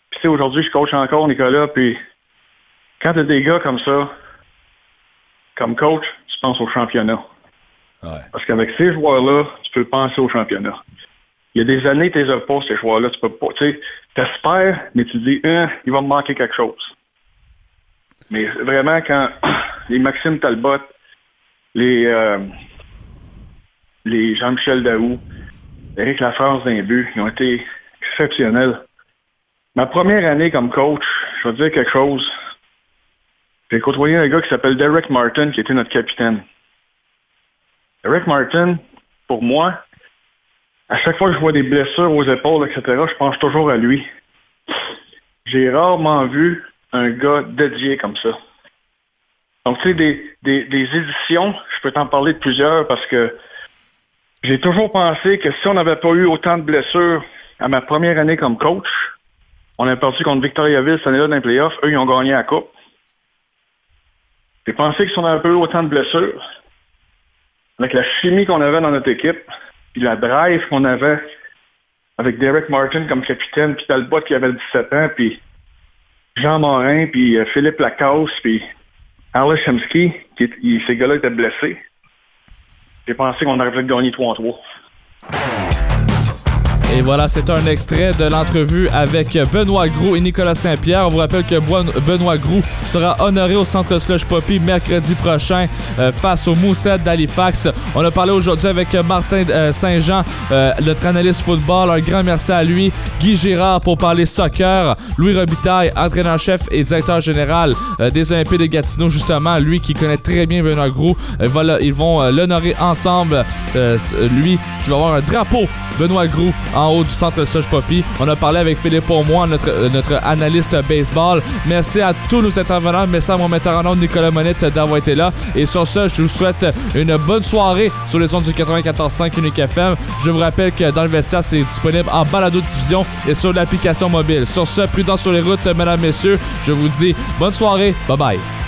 puis tu sais, aujourd'hui, je coach encore, Nicolas, puis quand tu as des gars comme ça, comme coach, tu penses au championnat. Parce qu'avec ces joueurs-là, tu peux penser au championnat. Il y a des années, tu les as pas, ces joueurs-là. Tu peux pas, tu sais, t'espères, mais tu te dis, Hein, il va me manquer quelque chose. Mais vraiment, quand *clears throat* les Maxime Talbot, les, euh, les Jean-Michel Daou, Éric Lafrance d'un but, ils ont été exceptionnels. Ma première année comme coach, je vais te dire quelque chose. J'ai côtoyé un gars qui s'appelle Derek Martin, qui était notre capitaine. Derek Martin, pour moi, à chaque fois que je vois des blessures aux épaules, etc., je pense toujours à lui. J'ai rarement vu un gars dédié comme ça. Donc, tu sais, des, des éditions, je peux t'en parler de plusieurs parce que j'ai toujours pensé que si on n'avait pas eu autant de blessures à ma première année comme coach, on a perdu contre Victoriaville cette année-là dans les playoffs. Eux, ils ont gagné la coupe. J'ai pensé que si on avait pas eu autant de blessures, avec la chimie qu'on avait dans notre équipe, puis la drive qu'on avait avec Derek Martin comme capitaine, puis Talbot qui avait 17 ans, puis Jean Morin, puis euh, Philippe Lacasse, puis Alice Hemsky, ces gars-là étaient blessés. J'ai pensé qu'on aurait peut-être gagné 3 en 3. Et voilà, c'est un extrait de l'entrevue avec Benoît Gros et Nicolas Saint-Pierre. On vous rappelle que Benoît Gros sera honoré au Centre Slush Poppy mercredi prochain euh, face au Moussette d'Halifax. On a parlé aujourd'hui avec Martin euh, Saint-Jean, euh, notre analyste football. Un grand merci à lui. Guy Girard pour parler soccer. Louis Robitaille, entraîneur-chef et directeur général euh, des Olympiques de Gatineau, justement. Lui qui connaît très bien Benoît Gros. Euh, voilà, ils vont euh, l'honorer ensemble. Euh, lui qui va avoir un drapeau Benoît Gros en haut du centre Slush Poppy. On a parlé avec Philippe Pourmois, notre, euh, notre analyste baseball. Merci à tous nos intervenants. Merci à mon metteur en ordre Nicolas Monette d'avoir été là. Et sur ce, je vous souhaite une bonne soirée sur les ondes du 94.5 Unique FM. Je vous rappelle que dans le vestiaire, c'est disponible en balado-diffusion et sur l'application mobile. Sur ce, prudence sur les routes, mesdames, messieurs. Je vous dis bonne soirée. Bye bye.